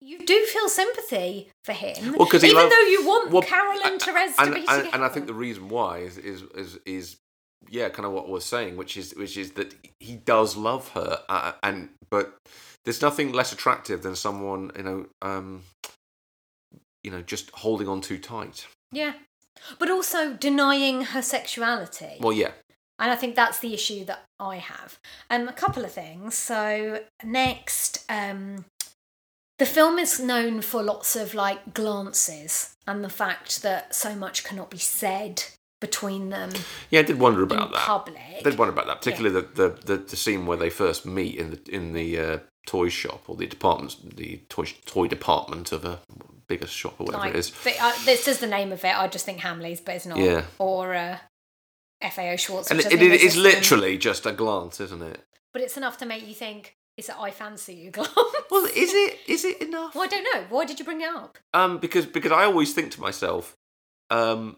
you do feel sympathy for him. Well, even loved- though you want well, Carol and Therese to be and, together. and I think the reason why is is is, is yeah, kind of what I was saying, which is which is that he does love her, uh, and but there's nothing less attractive than someone you know, um, you know, just holding on too tight. yeah, but also denying her sexuality. Well, yeah. And I think that's the issue that I have. Um, a couple of things. So next, um, the film is known for lots of like glances and the fact that so much cannot be said between them. Yeah, I did wonder about in that. public. I did wonder about that, particularly the, the, the, the scene where they first meet in the in the uh, toy shop or the department, the toy toy department of a bigger shop or whatever Like, it is. uh, this is the name of it. I just think Hamley's, but it's not. Yeah. Or uh, FAO Schwarz. And it, it is is the same. literally just a glance, isn't it? But it's enough to make you think. Is it I fancy you glance? Well, is it is it enough? Well, I don't know. Why did you bring it up? Um, because because I always think to myself, um,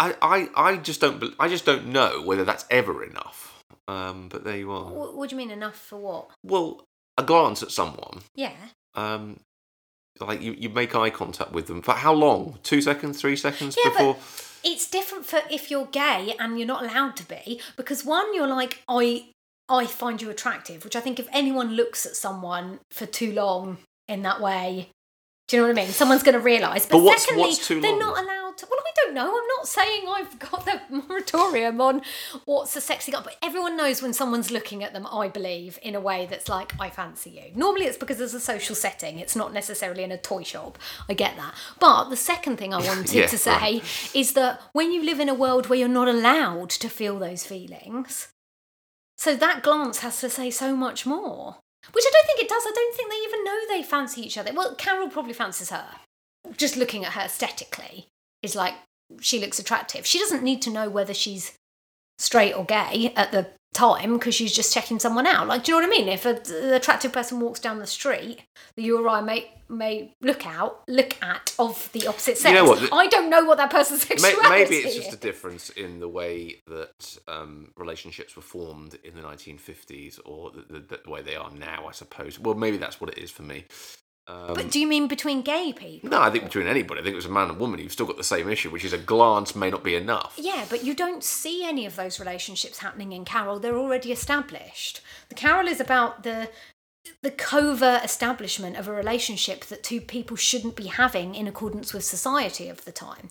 I, I I just don't I just don't know whether that's ever enough. Um, but there you are. What, what do you mean enough for what? Well, a glance at someone, Yeah. um, like you, you make eye contact with them for how long? Two seconds, three seconds Yeah, before. but it's different for if you're gay and you're not allowed to be because one, you're like I I find you attractive, which I think if anyone looks at someone for too long in that way, do you know what I mean? Someone's going to realise. But, But what's- secondly, what's they're long? not allowed to. Well, I don't know. I'm not saying I've got the moratorium on what's a sexy guy, but everyone knows when someone's looking at them. I believe in a way that's like I fancy you. Normally, it's because there's a social setting. It's not necessarily in a toy shop. I get that. But the second thing I wanted Yeah, to say right. is that when you live in a world where you're not allowed to feel those feelings, so that glance has to say so much more. Which I don't think it does. I don't think they even know they fancy each other. Well, Carol probably fancies her. Just looking at her aesthetically is like she looks attractive. She doesn't need to know whether she's straight or gay at the time because she's just checking someone out. Like, do you know what I mean? If a- an attractive person walks down the street, that you or I may may look out, look at of the opposite sex. You know what, the- I don't know what that person's sexuality Maybe it's just a difference in the way that um, relationships were formed in the 1950s or the, the, the way they are now, I suppose. Well, maybe that's what it is for me. Um, But do you mean between gay people? no, I think between anybody, I think it was a man and woman, you've still got the same issue, which is a glance may not be enough. Yeah, but you don't see any of those relationships happening in Carol. They're already established. The Carol is about the the covert establishment of a relationship that two people shouldn't be having in accordance with society of the time.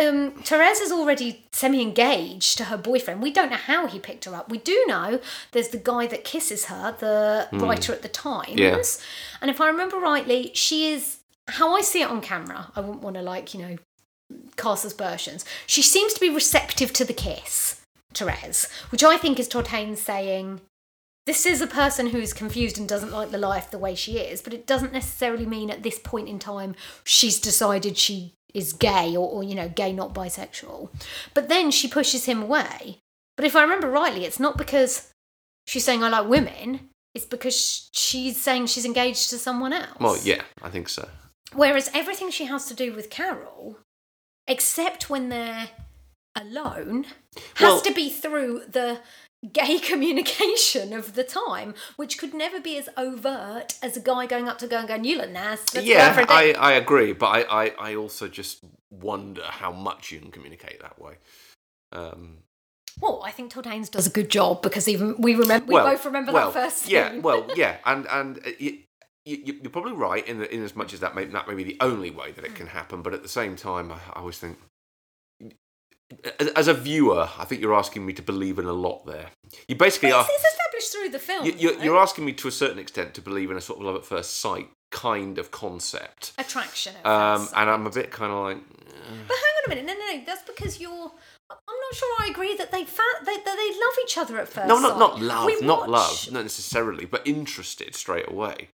Um, Therese is already semi-engaged to her boyfriend. We don't know how he picked her up. We do know there's the guy that kisses her, the writer at the Times. Yeah. And if I remember rightly, she is how I see it on camera. I wouldn't want to like you know cast aspersions. She seems to be receptive to the kiss, Therese, which I think is Todd Haynes saying, this is a person who is confused and doesn't like the life the way she is, but it doesn't necessarily mean at this point in time she's decided she is gay or, or you know, gay, not bisexual. But then she pushes him away. But if I remember rightly, it's not because she's saying I like women, it's because she's saying she's engaged to someone else. Well, yeah, I think so. Whereas everything she has to do with Carol, except when they're alone, has Well- to be through the gay communication of the time, which could never be as overt as a guy going up to a girl and going, "You look nice." Let's yeah, I, date." I agree, but I, I, I also just wonder how much you can communicate that way. Um, Well, I think Todd Haynes does a good job because even we remember, we well, both remember well, that first. Yeah, scene. well, yeah, and and uh, you, you're probably right in the, in as much as that may that may be the only way that it can happen, but at the same time, I, I always think. As- a viewer, I think you're asking me to believe in a lot there. You basically But are. it's, it's established through the film. You, you're, you're asking me to a certain extent to believe in a sort of love at first sight kind of concept, attraction. At um, and I'm a bit kind of like, But hang on a minute, no, no, no. That's because you're. I'm not sure I agree that they fa- they, that they love each other at first. no, not not love, We not watch- love, not necessarily, but interested straight away.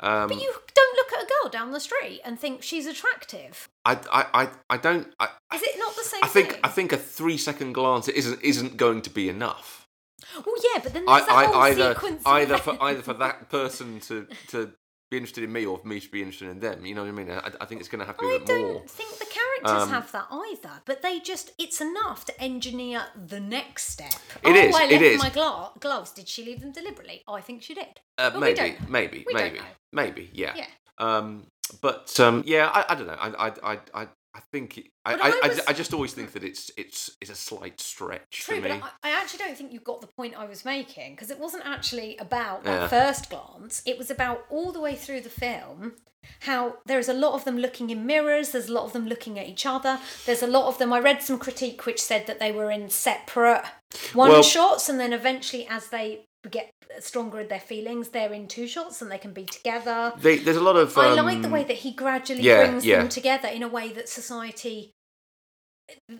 Um, But you don't look at a girl down the street and think she's attractive. I, I, I, I don't. I, Is it not the same I think thing? I think a three second glance isn't isn't going to be enough. Well, yeah, but then I, there's that whole I, either sequence. either for either for that person to to be interested in me or for me to be interested in them. You know what I mean? I, I think it's going to have to be I a bit don't more. think the characters Um, have that either, but they just—it's enough to engineer the next step. It oh, is, I left is. my glo- gloves. Did she leave them deliberately? I think she did. Uh, maybe, maybe, We maybe, maybe, yeah. Yeah. Um, but um, yeah, I, I don't know. I, I, I, I, think it, I, I, I was- I just always think that it's it's it's a slight stretch True, for but me. I, I actually don't think you got the point I was making because it wasn't actually about Yeah. that first glance. It was about all the way through the film how there's a lot of them looking in mirrors, there's a lot of them looking at each other, there's a lot of them. I read some critique which said that they were in separate one Well- shots and then eventually as they get stronger in their feelings, they're in two shots and they can be together. They, there's a lot of. I Um, like the way that he gradually yeah, brings yeah. them together in a way that society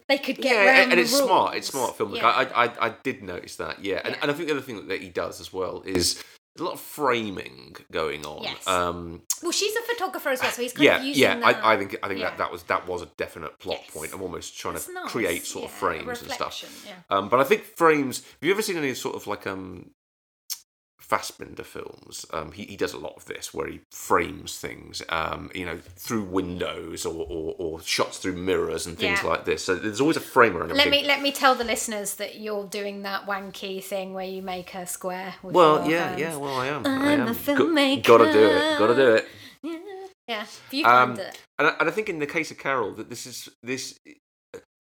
they could get yeah, and it's smart. It's smart filmmaking. Yeah. I, I I did notice that. Yeah, and, and I think the other thing that he does as well is a lot of framing going on. Yes. Um, Well, she's a photographer as well, so he's kind yeah, of using yeah. that. I, I think I think yeah. that, that was that was a definite plot Yes. point. I'm almost trying to nice, create sort of yeah, a frames and stuff. yeah. Um, but I think frames. Have you ever seen any sort of like um, Fassbinder films? Um, he he does a lot of this where he frames things. Um, you know, through windows or, or, or shots through mirrors and things Yeah. like this. So there's always a framer. Let me let me tell the listeners that you're doing that wanky thing where you make a square. With Well, your yeah, hands. yeah. Well, I am. I'm I am. a filmmaker. gotta do it. Gotta do it. Yeah, yeah. You Um, it. and, I, and I think in the case of Carol, that this is this.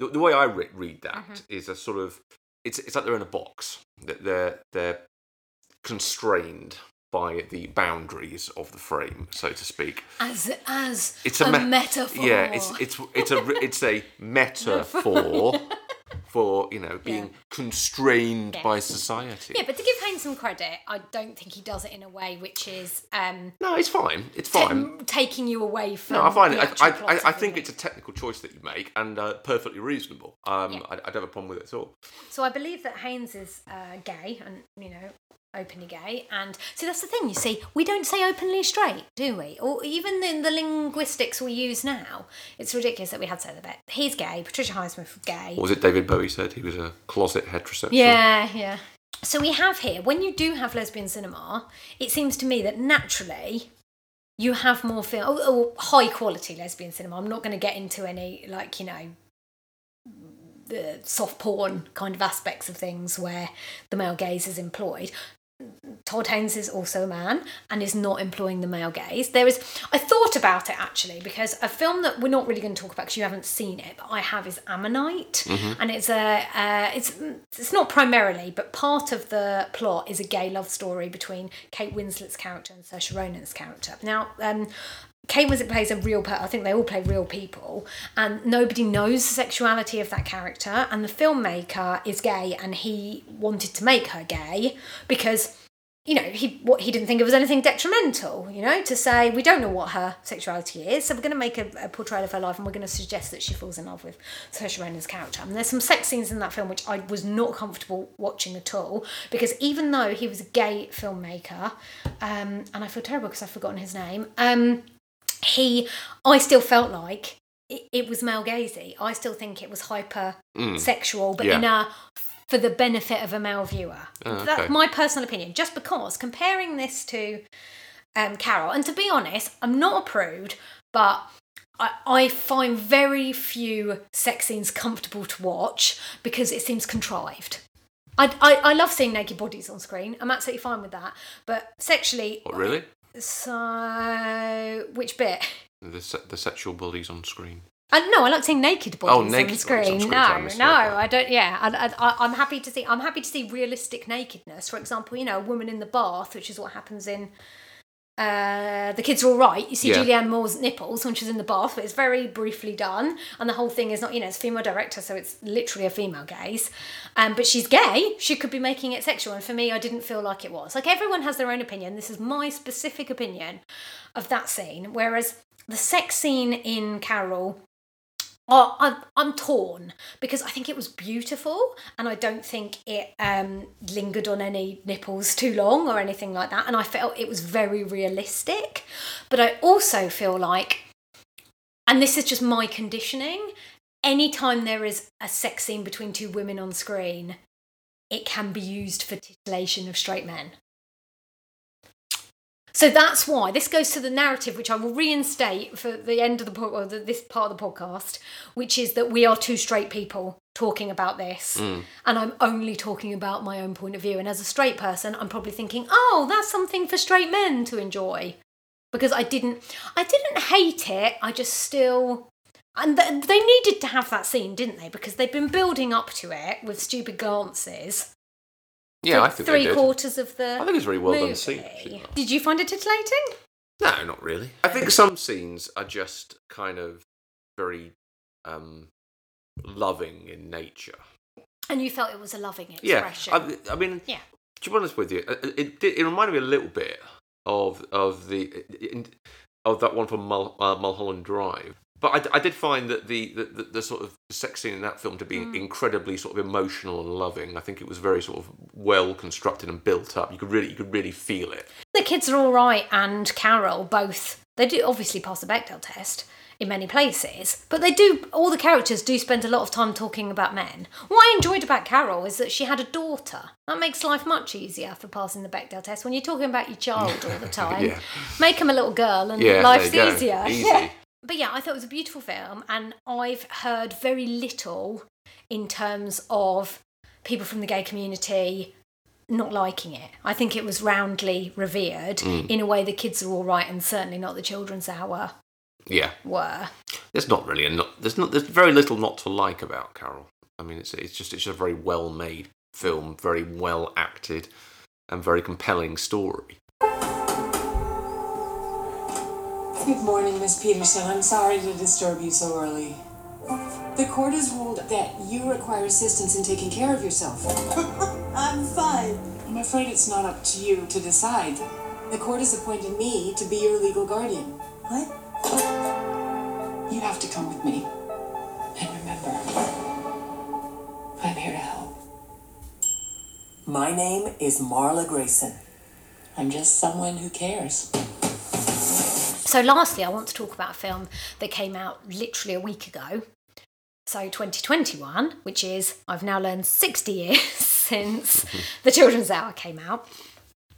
The, the way I re- read that is Mm-hmm. a sort of it's it's like they're in a box. That they're they're constrained by the boundaries of the frame, so to speak. As as It's a, a, me- metaphor. Yeah, it's it's it's a it's a metaphor for you know being constrained by society. Yeah, but to give Haynes some credit, I don't think he does it in a way which is um, No, it's fine. It's fine. ta- taking you away from. No, I find it. I, I, I, I think it's a technical choice that you make and uh, perfectly reasonable. Um, Yeah. I, I don't have a problem with it at all. So I believe that Haynes is uh, gay and, you know, openly gay. And see, that's the thing, you see, we don't say openly straight, do we? Or even in the linguistics we use now, it's ridiculous that we had to say that. He's gay, Patricia Highsmith was gay. What was it David Bowie said? He was a closet heterosexual. Yeah, yeah. So we have here, when you do have lesbian cinema, it seems to me that naturally you have more film, or, oh, or oh, high quality lesbian cinema. I'm not going to get into any, like, you know, the soft porn kind of aspects of things where the male gaze is employed. Todd Haynes is also a man and is not employing the male gaze. There is, I thought about it actually because a film that we're not really going to talk about because you haven't seen it, but I have is Ammonite, and it's a, uh, it's it's not primarily, but part of the plot is a gay love story between Kate Winslet's character and Saoirse Ronan's character. Now, um, Kate Winslet plays a real person. I think they all play real people, and nobody knows the sexuality of that character. And the filmmaker is gay, and he wanted to make her gay because, you know, he what he didn't think it was anything detrimental. You know, to say we don't know what her sexuality is, so we're going to make a, a portrayal of her life, and we're going to suggest that she falls in love with Saoirse Ronan's character. And there's some sex scenes in that film which I was not comfortable watching at all because even though he was a gay filmmaker, um, and I feel terrible because I've forgotten his name. Um, he i still felt like it, it was male gazy i still think it was hyper Mm. sexual but Yeah. in a for the benefit of a male viewer Oh, okay. that's my personal opinion just because comparing this to um, carol and to be honest i'm not a prude but I, I find very few sex scenes comfortable to watch because it seems contrived I, I, I love seeing naked bodies on screen. I'm absolutely fine with that. But sexually, What, really? So, which bit? The, se- the sexual bullies on screen. Uh, no, I like seeing naked bodies Oh, naked on screen. on screen, No, I no. I don't. Yeah, I, I, I'm happy to see. I'm happy to see realistic nakedness. For example, you know, a woman in the bath, which is what happens in. Uh, the kids are all right. You see Yeah. Julianne Moore's nipples when she's in the bath, but it's very briefly done, and the whole thing is not, you know, it's female director, so it's literally a female gaze. Um, but she's gay. She could be making it sexual, and for me, I didn't feel like it was. Like everyone has their own opinion. This is my specific opinion of that scene. Whereas the sex scene in Carol Oh, I'm, I'm torn because I think it was beautiful and I don't think it um, lingered on any nipples too long or anything like that. And I felt it was very realistic. But I also feel like, and this is just my conditioning, anytime there is a sex scene between two women on screen, it can be used for titillation of straight men. So that's why this goes to the narrative, which I will reinstate for the end of the po- or the, this part of the podcast, which is that we are two straight people talking about this, Mm. and I'm only talking about my own point of view. And as a straight person, I'm probably thinking, "Oh, that's something for straight men to enjoy," because I didn't, I didn't hate it. I just still And th- they needed to have that scene, didn't they? Because they've been building up to it with stupid glances. Yeah, I think three they did. quarters of the. I think it's very well done movie. scene, actually. Did you find it titillating? No, not really. I think some scenes are just kind of very um, loving in nature. And you felt it was a loving Yeah, expression. I, I mean, Yeah. to be honest with you, it, it, did- it reminded me a little bit of of the in, of that one from Mul, uh, Mulholland Drive. But I, I did find that the, the, the, the sort of sex scene in that film to be Mm. incredibly sort of emotional and loving. I think it was very sort of well constructed and built up. You could really you could really feel it. The kids are all right, and Carol both. They do obviously pass the Bechdel test in many places, but they do. All the characters do spend a lot of time talking about men. What I enjoyed about Carol is that she had a daughter. That makes life much easier for passing the Bechdel test. When you're talking about your child all the time, Yeah. make them a little girl, and Yeah, life's easier. Easy. Yeah. But yeah, I thought it was a beautiful film, and I've heard very little in terms of people from the gay community not liking it. I think it was roundly revered Mm. in a way the kids are all right, and certainly not the children's hour Yeah, were. there's not really a not, there's not there's very little not to like about Carol. I mean, it's it's just it's just a very well made film, very well acted, and very compelling story. Good morning, Miss Peterson. I'm sorry to disturb you so early. The court has ruled that you require assistance in taking care of yourself. I'm fine. I'm afraid it's not up to you to decide. The court has appointed me to be your legal guardian. What? You have to come with me. And remember, I'm here to help. My name is Marla Grayson. I'm just someone who cares. So, lastly, I want to talk about a film that came out literally a week ago. So, 2021, which is, I've now learned 60 years since The Children's Hour came out.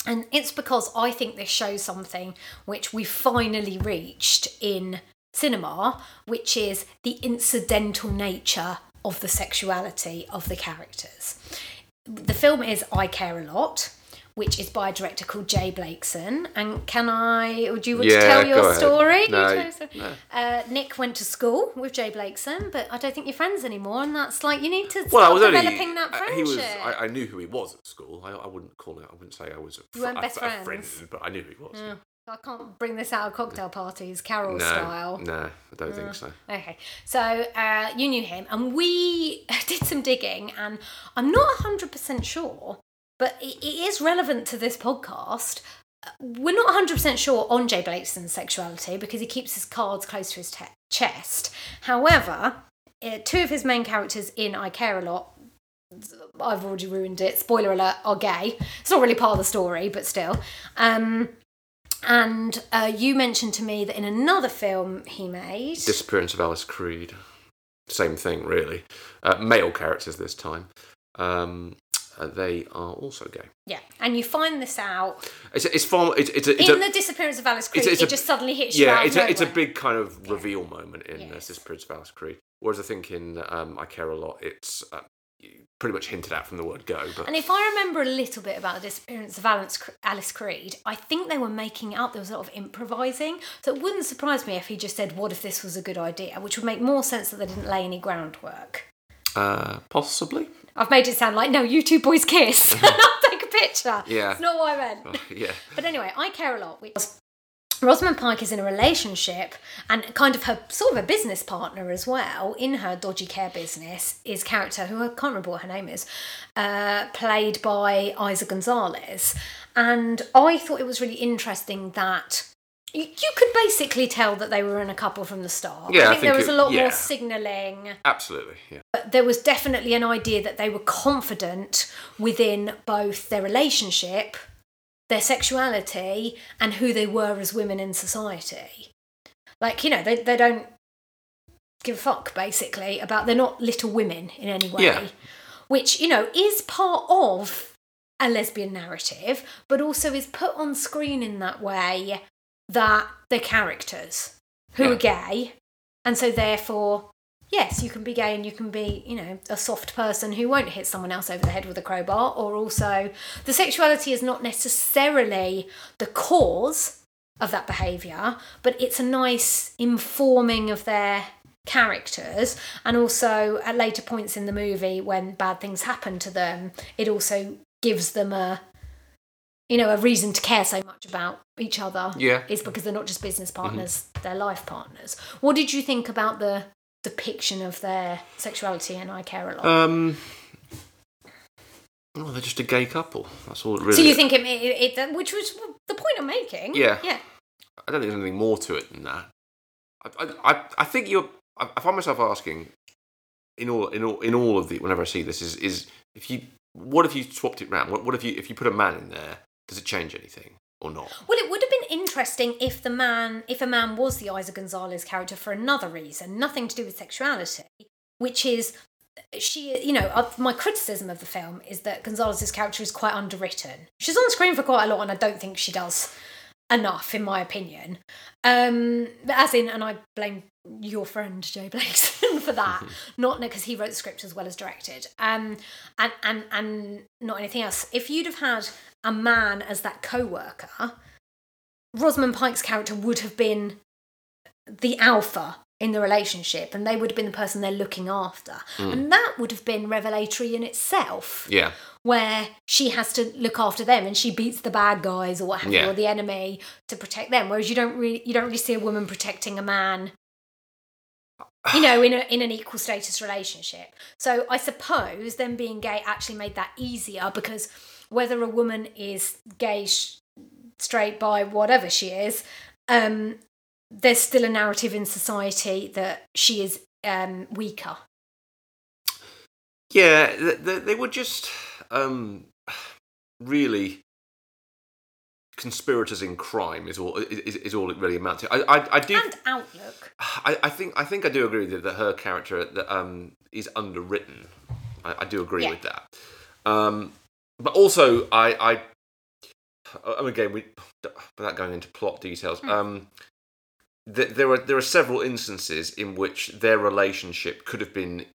And it's because I think this shows something which we finally reached in cinema, which is the incidental nature of the sexuality of the characters. The film is I Care a Lot, which is by a director called Jay Blakeson. And can I, would you want to tell your story? You tell story. no. Uh, Nick went to school with Jay Blakeson, but I don't think you're friends anymore. And that's like, you need to Well, I start was only developing that uh, friendship. he was. I, I knew who he was at school. I, I wouldn't call it. I wouldn't say I was a, You weren't a- best a friends? friend, but I knew who he was. Yeah. I can't bring this out of cocktail parties, Carol no, style. no, I don't think so. Okay, so uh, you knew him, and we did some digging, and I'm not 100% sure, but it, is relevant to this podcast. We're not 100% sure on Jay Blakeson's sexuality because he keeps his cards close to his te- chest. However, uh, two of his main characters in I Care a Lot, I've already ruined it, spoiler alert, are gay. It's not really part of the story, but still. Um, and uh, you mentioned to me that in another film he made. Disappearance of Alice Creed. Same thing, really. Uh, male characters this time. Um, uh, they are also gay. Yeah, and you find this out It's it's far. It's it's, a, it's in a, the disappearance of Alice Creed. it's- it a- just suddenly hits you yeah. It's a it's a big kind of reveal moment in uh, Disappearance of Alice Creed. Whereas I think in um, I Care a Lot, it's uh, pretty much hinted at from the word go. But And if I remember a little bit about the disappearance of Alice, Alice Creed, I think they were making out there was a lot of improvising. So it wouldn't surprise me if he just said, "What if this was a good idea?" Which would make more sense that they didn't lay any groundwork. uh, possibly. I've made it sound like, "No, you two boys kiss." and I'll take a picture. Yeah. it's not what I meant. Uh, yeah. But anyway, I care a lot. Which Rosamund Pike is in a relationship, and kind of her sort of a business partner as well in her dodgy care business is character who I can't remember what her name is, uh, played by Eiza Gonzalez. And I thought it was really interesting that. You you could basically tell that they were in a couple from the start. Yeah, I I think, there was it- a lot yeah. more signalling Absolutely. Yeah. but there was definitely an idea that they were confident within both their relationship, their sexuality, and who they were as women in society. Like, you know, they, they don't give a fuck, basically, about they're not little women in any way. Yeah. Which, you know, is part of a lesbian narrative, but also is put on screen in that way that they're characters who are gay, and so therefore yes, you can be gay and you can be, you know, a soft person who won't hit someone else over the head with a crowbar, or also the sexuality is not necessarily the cause of that behaviour, but it's a nice informing of their characters. And also at later points in the movie when bad things happen to them it also gives them a you know a reason to care so much about each other Yeah. is because they're not just business partners they're life partners what did you think about the depiction of their sexuality in i care a lot Um, well, they're just a gay couple. That's all it really. so you think it, it, it which was the point i'm making Yeah. yeah I don't think there's anything more to it than that. I, I, I- think you're. I, I find myself asking, in all, in all, in all of the, whenever I see this, is, is if you, what if you swapped it round? What, what if you, if you put a man in there? Does it change anything or not? Well, it would have been interesting if the man, if a man was the Eiza Gonzalez character for another reason, nothing to do with sexuality, which is she, you know, uh, my criticism of the film is that Gonzalez's character is quite underwritten. She's on screen for quite a lot, and I don't think she does enough, in my opinion. Um, as in, and I blame your friend Joe Blakeson for that, not because he wrote the script as well as directed, um, and and and not anything else. If you'd have had a man as that co-worker, Rosamund Pike's character would have been the alpha in the relationship, and they would have been the person they're looking after, and that would have been revelatory in itself Yeah. Where she has to look after them and she beats the bad guys or what have you or the enemy to protect them. Whereas you don't really you don't really see a woman protecting a man you know in a in an equal status relationship. So i suppose them being gay actually made that easier because whether a woman is gay sh- straight by whatever she is um there's still a narrative in society that she is um weaker. Yeah, they were just um, really conspirators in crime. Is all is, is all it really amounts to. I I, I do. and outlook I, I think I think I do agree that, that her character that um, is underwritten. I, I do agree Yeah. with that. Um, but also, I, I uh, again, we without going into plot details, Hmm. um, th- there are there are several instances in which their relationship could have been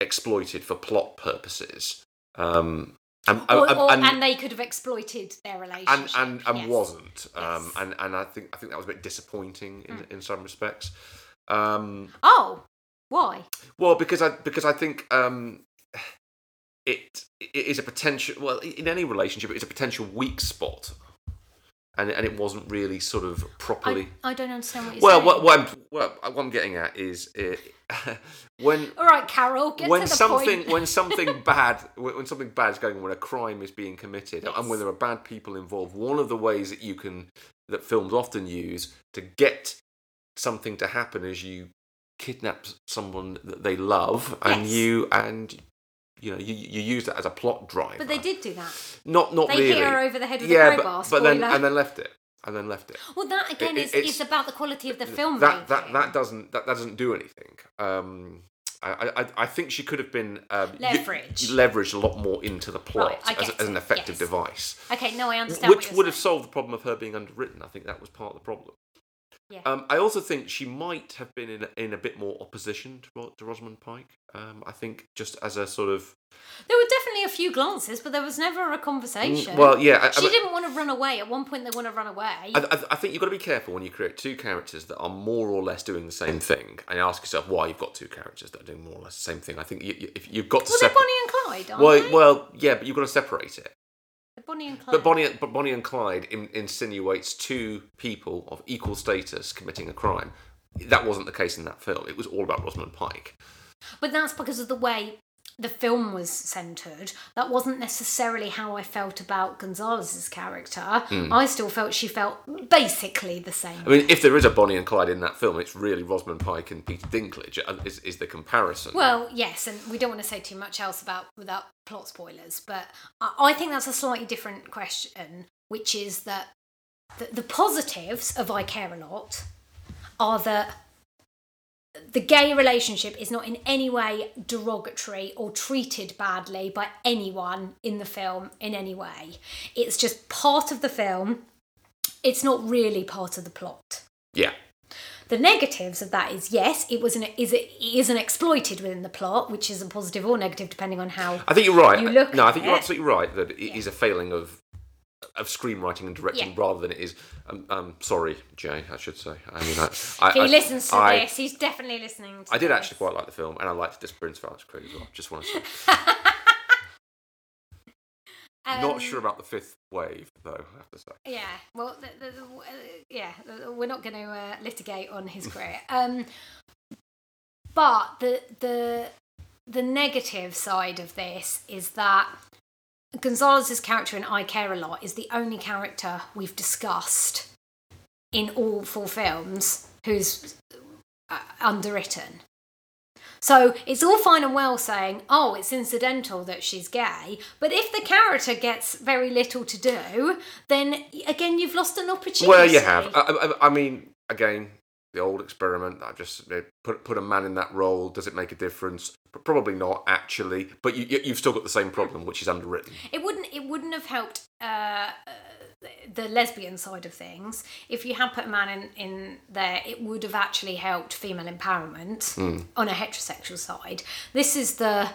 exploited for plot purposes. Um, and, or, and, or- and- and they could have exploited their relationship and and, and yes. wasn't. Um, Yes. and and I think I think that was a bit disappointing in, in some respects. Um, Oh, why? well, because I because I think um, it it is a potential. Well, in any relationship, it's a potential weak spot, and and it wasn't really sort of properly. I, I don't understand what you're well, saying. what what I'm, what what I'm getting at is uh, when All right, Carol, get when to the something point. when something bad when when something bad is going on when a crime is being committed Yes. and when there are bad people involved one of the ways that you can that films often use to get something to happen is you kidnap someone that they love and Yes. you and you know you, you use that as a plot driver but they did do that. not not They really hit her over the head with a yeah crowbar, but, but then and then left it and then left it Well, that again It- is, it's- is about the quality of the film. that that that doesn't that, that doesn't do anything. Um, I, I I think she could have been um, Leveraged. leveraged a lot more into the plot Right, as, as an effective yes. device, Okay, no, I understand. which would you're have solved the problem of her being underwritten. I think that was part of the problem. Yeah. Um, I also think she might have been in a, in a bit more opposition to, to Rosamund Pike. Um, I think just as a sort of There were definitely a few glances, but there was never a conversation. Mm, well, yeah, I- she I- didn't want to run away. At one point, they want to run away. I, I, I think you've got to be careful when you create two characters that are more or less doing the same thing, and you ask yourself why you've got two characters that are doing more or less the same thing. I think you, you, if you've got to well, they're separate. Bonnie and Clyde, aren't Well, they? well, yeah, but you've got to separate it. Bonnie and Clyde. But Bonnie, but Bonnie and Clyde in, insinuates two people of equal status committing a crime. That wasn't the case in that film. It was all about Rosamund Pike. But that's because of the way the film was centered. That wasn't necessarily how I felt about Gonzalez's character. I still felt she felt basically the same. I mean, if there is a Bonnie and Clyde in that film, it's really Rosamund Pike and Peter Dinklage uh, is, is the comparison. Well, yes, and we don't want to say too much else about without plot spoilers, but I, I think that's a slightly different question, which is that the, the positives of I Care a Lot are that the gay relationship is not in any way derogatory or treated badly by anyone in the film in any way. It's just part of the film. It's not really part of the plot. yeah, The negatives of that is yes, it was an is it isn't exploited within the plot, which is a positive or negative depending on how. I think you're right. You look no, I think you're absolutely right that it is a failing of of screenwriting and directing Yeah. rather than it is. Um, um, sorry, Jay, I should say. I mean, I, I, he I- listens to I- this, he's definitely listening to I did this. actually quite like the film, and I liked Disappearance of Alice Creed as well. Just want to say. Um, Not sure about the fifth wave, though. I have to say. Yeah, well, the, the, the, uh, yeah, we're not going to uh, litigate on his career. Um, but the the the negative side of this is that Gonzalez's character in I Care a Lot is the only character we've discussed in all four films who's uh, underwritten. So it's all fine and well saying, oh, it's incidental that she's gay, but if the character gets very little to do, then again, you've lost an opportunity. Well, you have. I, I, I mean, again, the old experiment. I just put put a man in that role. Does it make a difference? P- Probably not, actually. But you, you- you've still got the same problem, which is underwritten. It wouldn't. It wouldn't have helped uh, uh, the lesbian side of things if you had put a man in, in there. It would have actually helped female empowerment Mm. on a heterosexual side. This is the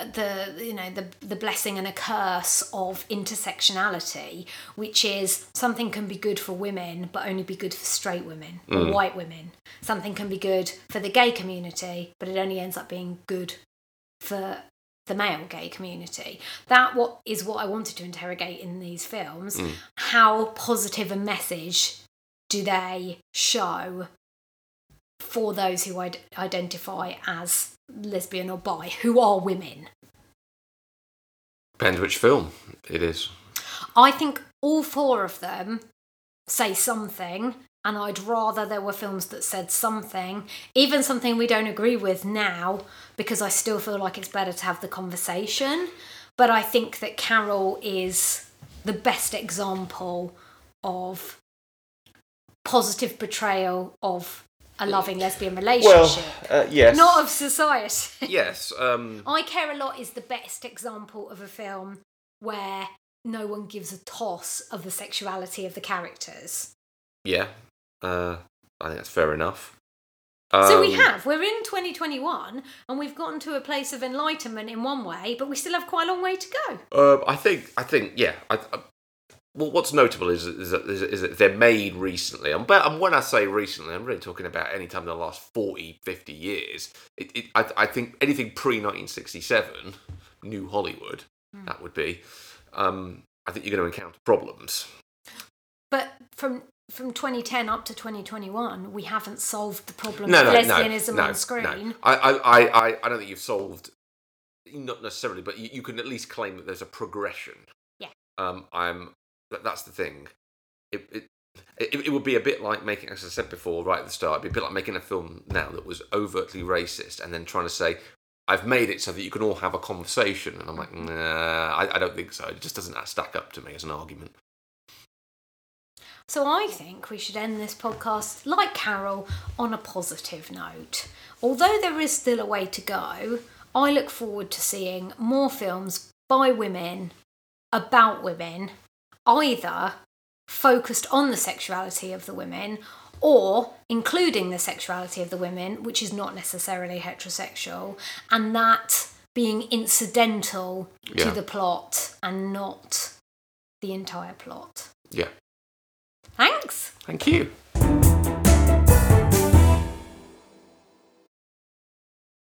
uh, the you know the the blessing and a curse of intersectionality, which is something can be good for women but only be good for straight women or Mm. white women. Something can be good for the gay community, but it only ends up being good for the male gay community. That what is what I wanted to interrogate in these films. Mm. How positive a message do they show for those who id- identify as lesbian or bi, who are women? Depends which film it is. I think all four of them say something, and I'd rather there were films that said something, even something we don't agree with now, because I still feel like it's better to have the conversation. But I think that Carol is the best example of positive portrayal of a loving lesbian relationship. uh, yes. Not of society. yes. Um, I Care a Lot is the best example of a film where no one gives a toss of the sexuality of the characters. yeah. Uh, I think that's fair enough. so we Um, have, we're in 2021 and we've gotten to a place of enlightenment in one way, but we still have quite a long way to go. Uh, I think, I think, yeah. I, I, well, what's notable is, is, that, is, that- they're made recently. And, but, and when I say recently, I'm really talking about any time in the last 40, 50 years. It, it, I, I think anything pre 1967, New Hollywood, Hmm. that would be, um, I think you're going to encounter problems. But from from 2010 up to 2021, we haven't solved the problem No, of no, lesbianism no, on screen. no. I, I, I, I- don't think you've solved, not necessarily, but you, you can at least claim that there's a progression. Yeah. Um, I'm. That, that's the thing. It, it, it, it would be a bit like making, as I said before, right at the start, it'd be a bit like making a film now that was overtly racist and then trying to say, I've made it so that you can all have a conversation. And I'm like, mm-hmm. nah, I, I don't think so. It just doesn't stack up to me as an argument. So I think we should end this podcast, like Carol, on a positive note. Although there is still a way to go, I look forward to seeing more films by women, about women, either focused on the sexuality of the women or including the sexuality of the women, which is not necessarily heterosexual, and that being incidental Yeah. to the plot and not the entire plot. Yeah. Thanks. Thank you.